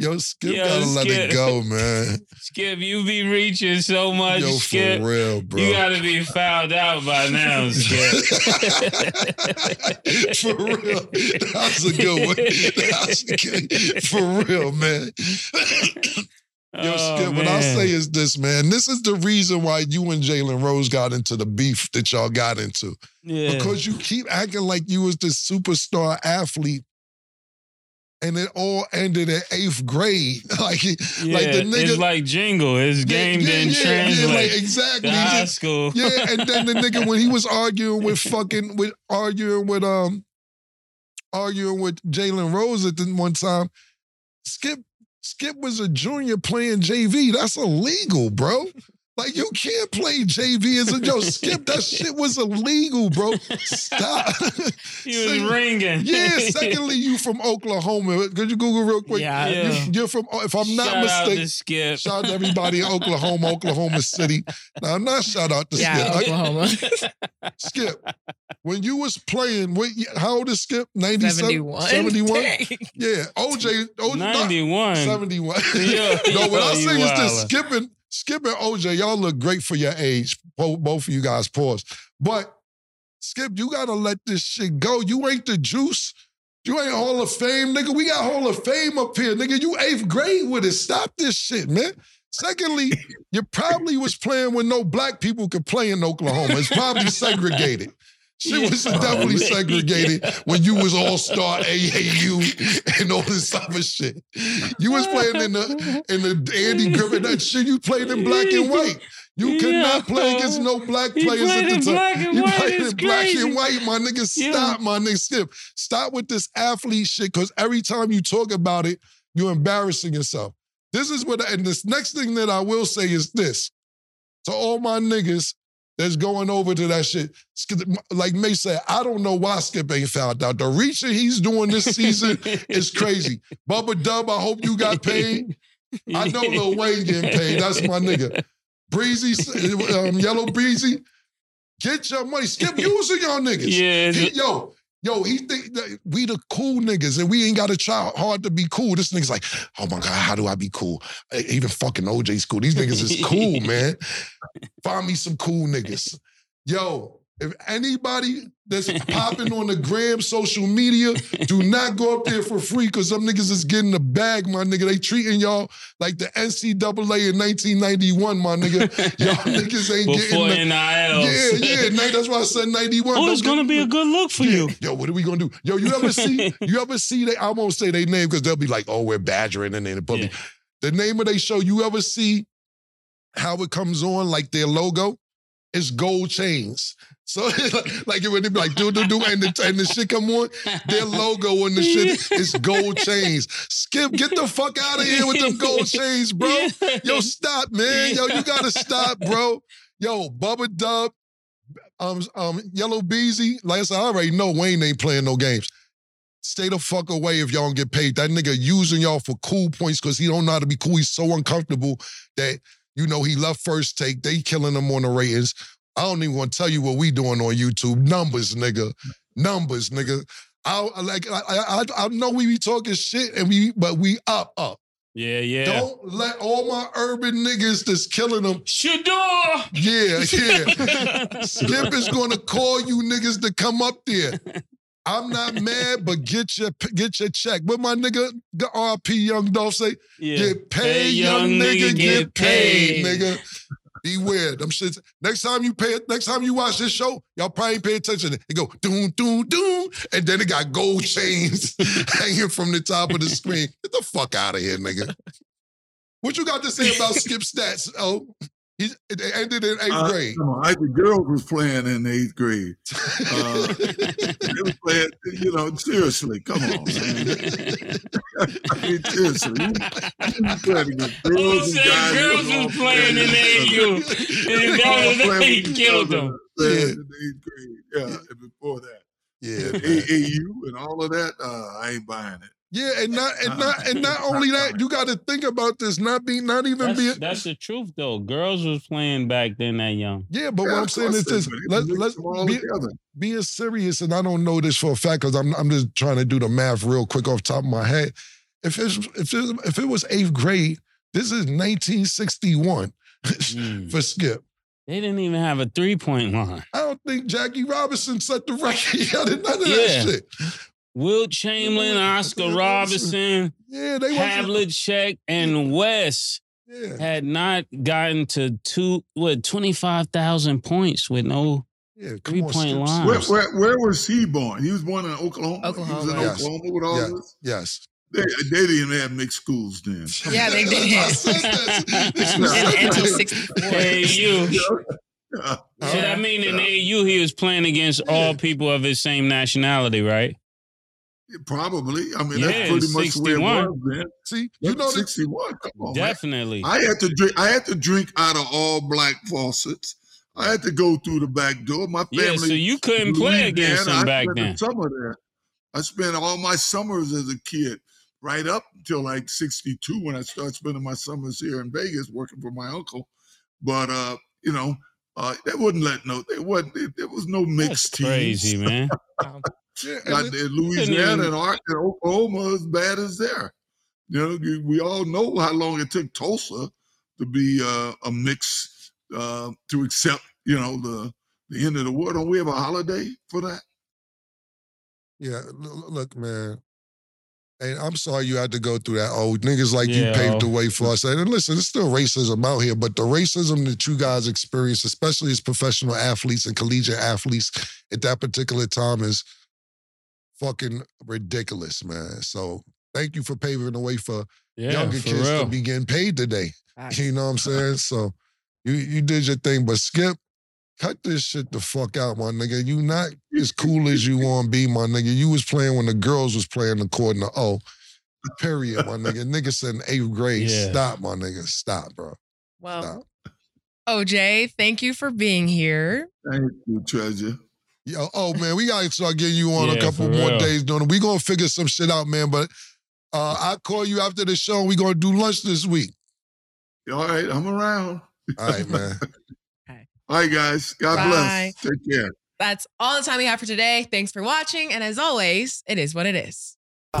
B: Yo, Skip Yo, gotta Skip. let it go, man.
C: Skip, you be reaching so much.
B: Yo,
C: Skip.
B: for real, bro.
C: You gotta be fouled out by now, Skip.
B: for real. That's a good one. That's good. For real, man. Yo, oh, Skip, what I'll say is this, man. This is the reason why you and Jalen Rose got into the beef that y'all got into.
C: Yeah.
B: Because you keep acting like you was this superstar athlete and it all ended at eighth grade. like, yeah, like the nigga,
C: it's like jingle. His game yeah, didn't yeah, translate. Yeah, like
B: exactly.
C: high school.
B: Yeah, and then the nigga when he was arguing with fucking with arguing with um arguing with Jalen Rose at the one time, Skip Skip was a junior playing JV. That's illegal, bro. Like you can't play JV as a Joe. Skip that shit was illegal, bro. Stop.
C: he was ringing.
B: Yeah. Secondly, you from Oklahoma. Could you Google real quick?
C: Yeah. yeah.
B: You're from. If I'm not
C: shout
B: mistaken,
C: out Skip.
B: Shout out to everybody in Oklahoma, Oklahoma City. Now, I'm not shout out to
A: yeah,
B: Skip.
A: Oklahoma.
B: Skip. When you was playing, what, how old is Skip? 97?
A: 71.
B: 71? Yeah. OJ, OJ
C: 91.
B: 71. Yeah, no, what I say is this skipping Skip and OJ, y'all look great for your age. Both, both of you guys, pause. But Skip, you gotta let this shit go. You ain't the juice. You ain't Hall of Fame, nigga. We got Hall of Fame up here, nigga. You eighth grade with it. Stop this shit, man. Secondly, you probably was playing when no black people could play in Oklahoma. It's probably segregated. She was definitely segregated when you was all star AAU and all this type of shit. You was playing in the in the Andy Griffith that shit. You played in black and white. You could yeah. not play against no black players at the time. You played in black and white, my nigga. Stop, yeah. my nigga. Skip. Stop with this athlete shit, because every time you talk about it, you're embarrassing yourself. This is what, and this next thing that I will say is this. To all my niggas that's going over to that shit. Like May said, I don't know why Skip ain't found out. The reaching he's doing this season is crazy. Bubba Dub, I hope you got paid. I know Lil Wayne getting paid. That's my nigga. Breezy, um, Yellow Breezy, get your money. Skip using y'all niggas.
C: Yeah.
B: He, yo, Yo, he think that we the cool niggas and we ain't got to try hard to be cool. This nigga's like, oh my God, how do I be cool? Even fucking OJ's cool. These niggas is cool, man. Find me some cool niggas. Yo, If anybody that's popping on the gram, social media, do not go up there for free because some niggas is getting the bag, my nigga. They treating y'all like the NCAA in 1991, my nigga. Y'all niggas ain't
C: Before
B: getting the,
C: NILs.
B: Yeah, yeah. That's why I said 91.
C: Oh, it's gonna be a good look for you.
B: Yo, what are we gonna do? Yo, you ever see? You ever see? They I won't say their name because they'll be like, "Oh, we're badgering," and then
C: Yeah.
B: the name of their show. You ever see how it comes on? Like their logo, it's gold chains. So like it would be like do do do, and the and the shit come on. Their logo and the shit is gold chains. Skip, get the fuck out of here with them gold chains, bro. Yo, stop, man. Yo, you gotta stop, bro. Yo, Bubba Dub, um, um, Yella Beezy. Like I said, I already know Wayne ain't playing no games. Stay the fuck away if y'all don't get paid. That nigga using y'all for cool points because he don't know how to be cool. He's so uncomfortable that you know he left first take. They killing him on the ratings. I don't even want to tell you what we doing on YouTube. Numbers, nigga. Numbers, nigga. I I- like I, I I know we be talking shit and we but we up up.
C: Yeah, yeah.
B: Don't let all my urban niggas that's killing them.
C: Shador!
B: Yeah, yeah. Skip is gonna call you niggas to come up there. I'm not mad, but get your get your check. What my nigga the RP Young Dolph say?
C: Yeah.
B: Get paid, young, nigga, get paid, nigga. Beware, them shits. Next time you pay, next time you watch this show, y'all probably pay attention. It go doom, doom, doom, and then it got gold chains hanging from the top of the screen. Get the fuck out of here, nigga. What you got to say about Skip stats? Oh, he, it ended in eighth
D: Uh,
B: grade.
D: come on, I, the girls was playing in eighth grade. Uh, they was playing, you know, seriously. Come on, man. I mean, seriously. You, you playing against
C: Who
D: girls and
C: said
D: guys.
C: girls was playing in AU? And that was
D: playing
C: they killed them.
D: playing In eighth grade, yeah, and before that,
B: yeah,
D: And. AAU and all of that. Uh, I ain't buying it.
B: Yeah, and not and not and not only that, you got to think about this. Not being, not even
C: That's,
B: being.
C: that's the truth, though. Girls was playing back then that young.
B: Yeah, but
D: Yeah,
B: what I'm saying is
D: they
B: this: let,
D: mix
B: let's be, being serious, and I don't know this for a fact because I'm I'm just trying to do the math real quick off the top of my head. If it's if it, if it was eighth grade, this is 1961
C: Mm.
B: for Skip.
C: They didn't even have a three point line.
B: I don't think Jackie Robinson set the record. He had none of
C: Yeah.
B: that shit.
C: Wilt Chamberlain, Oscar
B: Yeah,
C: Robinson,
B: Yeah, they.
C: Havlicek, and West
B: Yeah,
C: had not gotten to two, what, 25,000 points with no.
B: yeah.
C: Three
B: on,
C: point
B: Skip.
C: line.
D: Where, where, where was he born? He was born in Oklahoma. He was in
A: Oklahoma.
B: Yes.
D: Oklahoma with all
B: Yeah.
D: this.
B: Yes.
D: They, they didn't have mixed schools then.
A: Yeah, they did.
B: I said that. This was
A: And
B: so
A: until
B: good.
A: 64.
C: AU.
D: Yeah.
C: So that mean in AU he was playing against all people of his same nationality, right?
D: Probably. I mean,
C: Yeah,
D: that's pretty much the way it was then.
B: See, you know
D: 61. Come on, man.
C: Definitely.
D: I had to drink. I had to drink out of all black faucets. I had to go through the back door. My family.
C: Yeah, so you couldn't play against
D: Louisiana,
C: him back
D: spent
C: then.
D: The summer there. I spent all my summers as a kid, right up until like '62 when I started spending my summers here in Vegas working for my uncle. But uh, you know, uh, they wouldn't let no. They wasn't. There, there was no
C: That's
D: mixed teams.
C: crazy, man.
B: Yeah, and it-
D: Louisiana
C: even-
D: and, Ar- and Oklahoma as bad as there. You know, you- we all know how long it took Tulsa to be uh, a mix uh, to accept. You know, the the end of the war. Don't we have a holiday for that?
B: Yeah, l- l- look, man. And I'm sorry you had to go through that. Oh, niggas like you paved the way for us. And listen, there's still racism out here, but the racism that you guys experience, especially as professional athletes and collegiate athletes at that particular time, is fucking ridiculous, man. So thank you for paving the way for
C: Yeah,
B: younger
C: for
B: kids
C: real.
B: to be getting paid today. You know what I'm saying? So you you did your thing, but Skip, cut this shit the fuck out, my nigga. You not as cool as you want to be, my nigga. You was playing when the girls was playing according to oh, period, my nigga. Nigga said in eighth grade.
C: Yeah.
B: Stop, my nigga. Stop, bro.
A: Well,
B: Stop.
A: OJ, thank you for being here.
D: Thank you, treasure.
B: Yo, oh man, we gotta start getting you on a couple more
C: real.
B: days, doing it. We gonna figure some shit out, man. But uh I'll call you after the show and we gonna do lunch this week.
D: All right, I'm around.
B: All right, man.
D: All right, guys. God
A: Bye.
D: bless. Take care.
A: That's all the time we have for today. Thanks for watching. And as always, it is what it is.
E: Two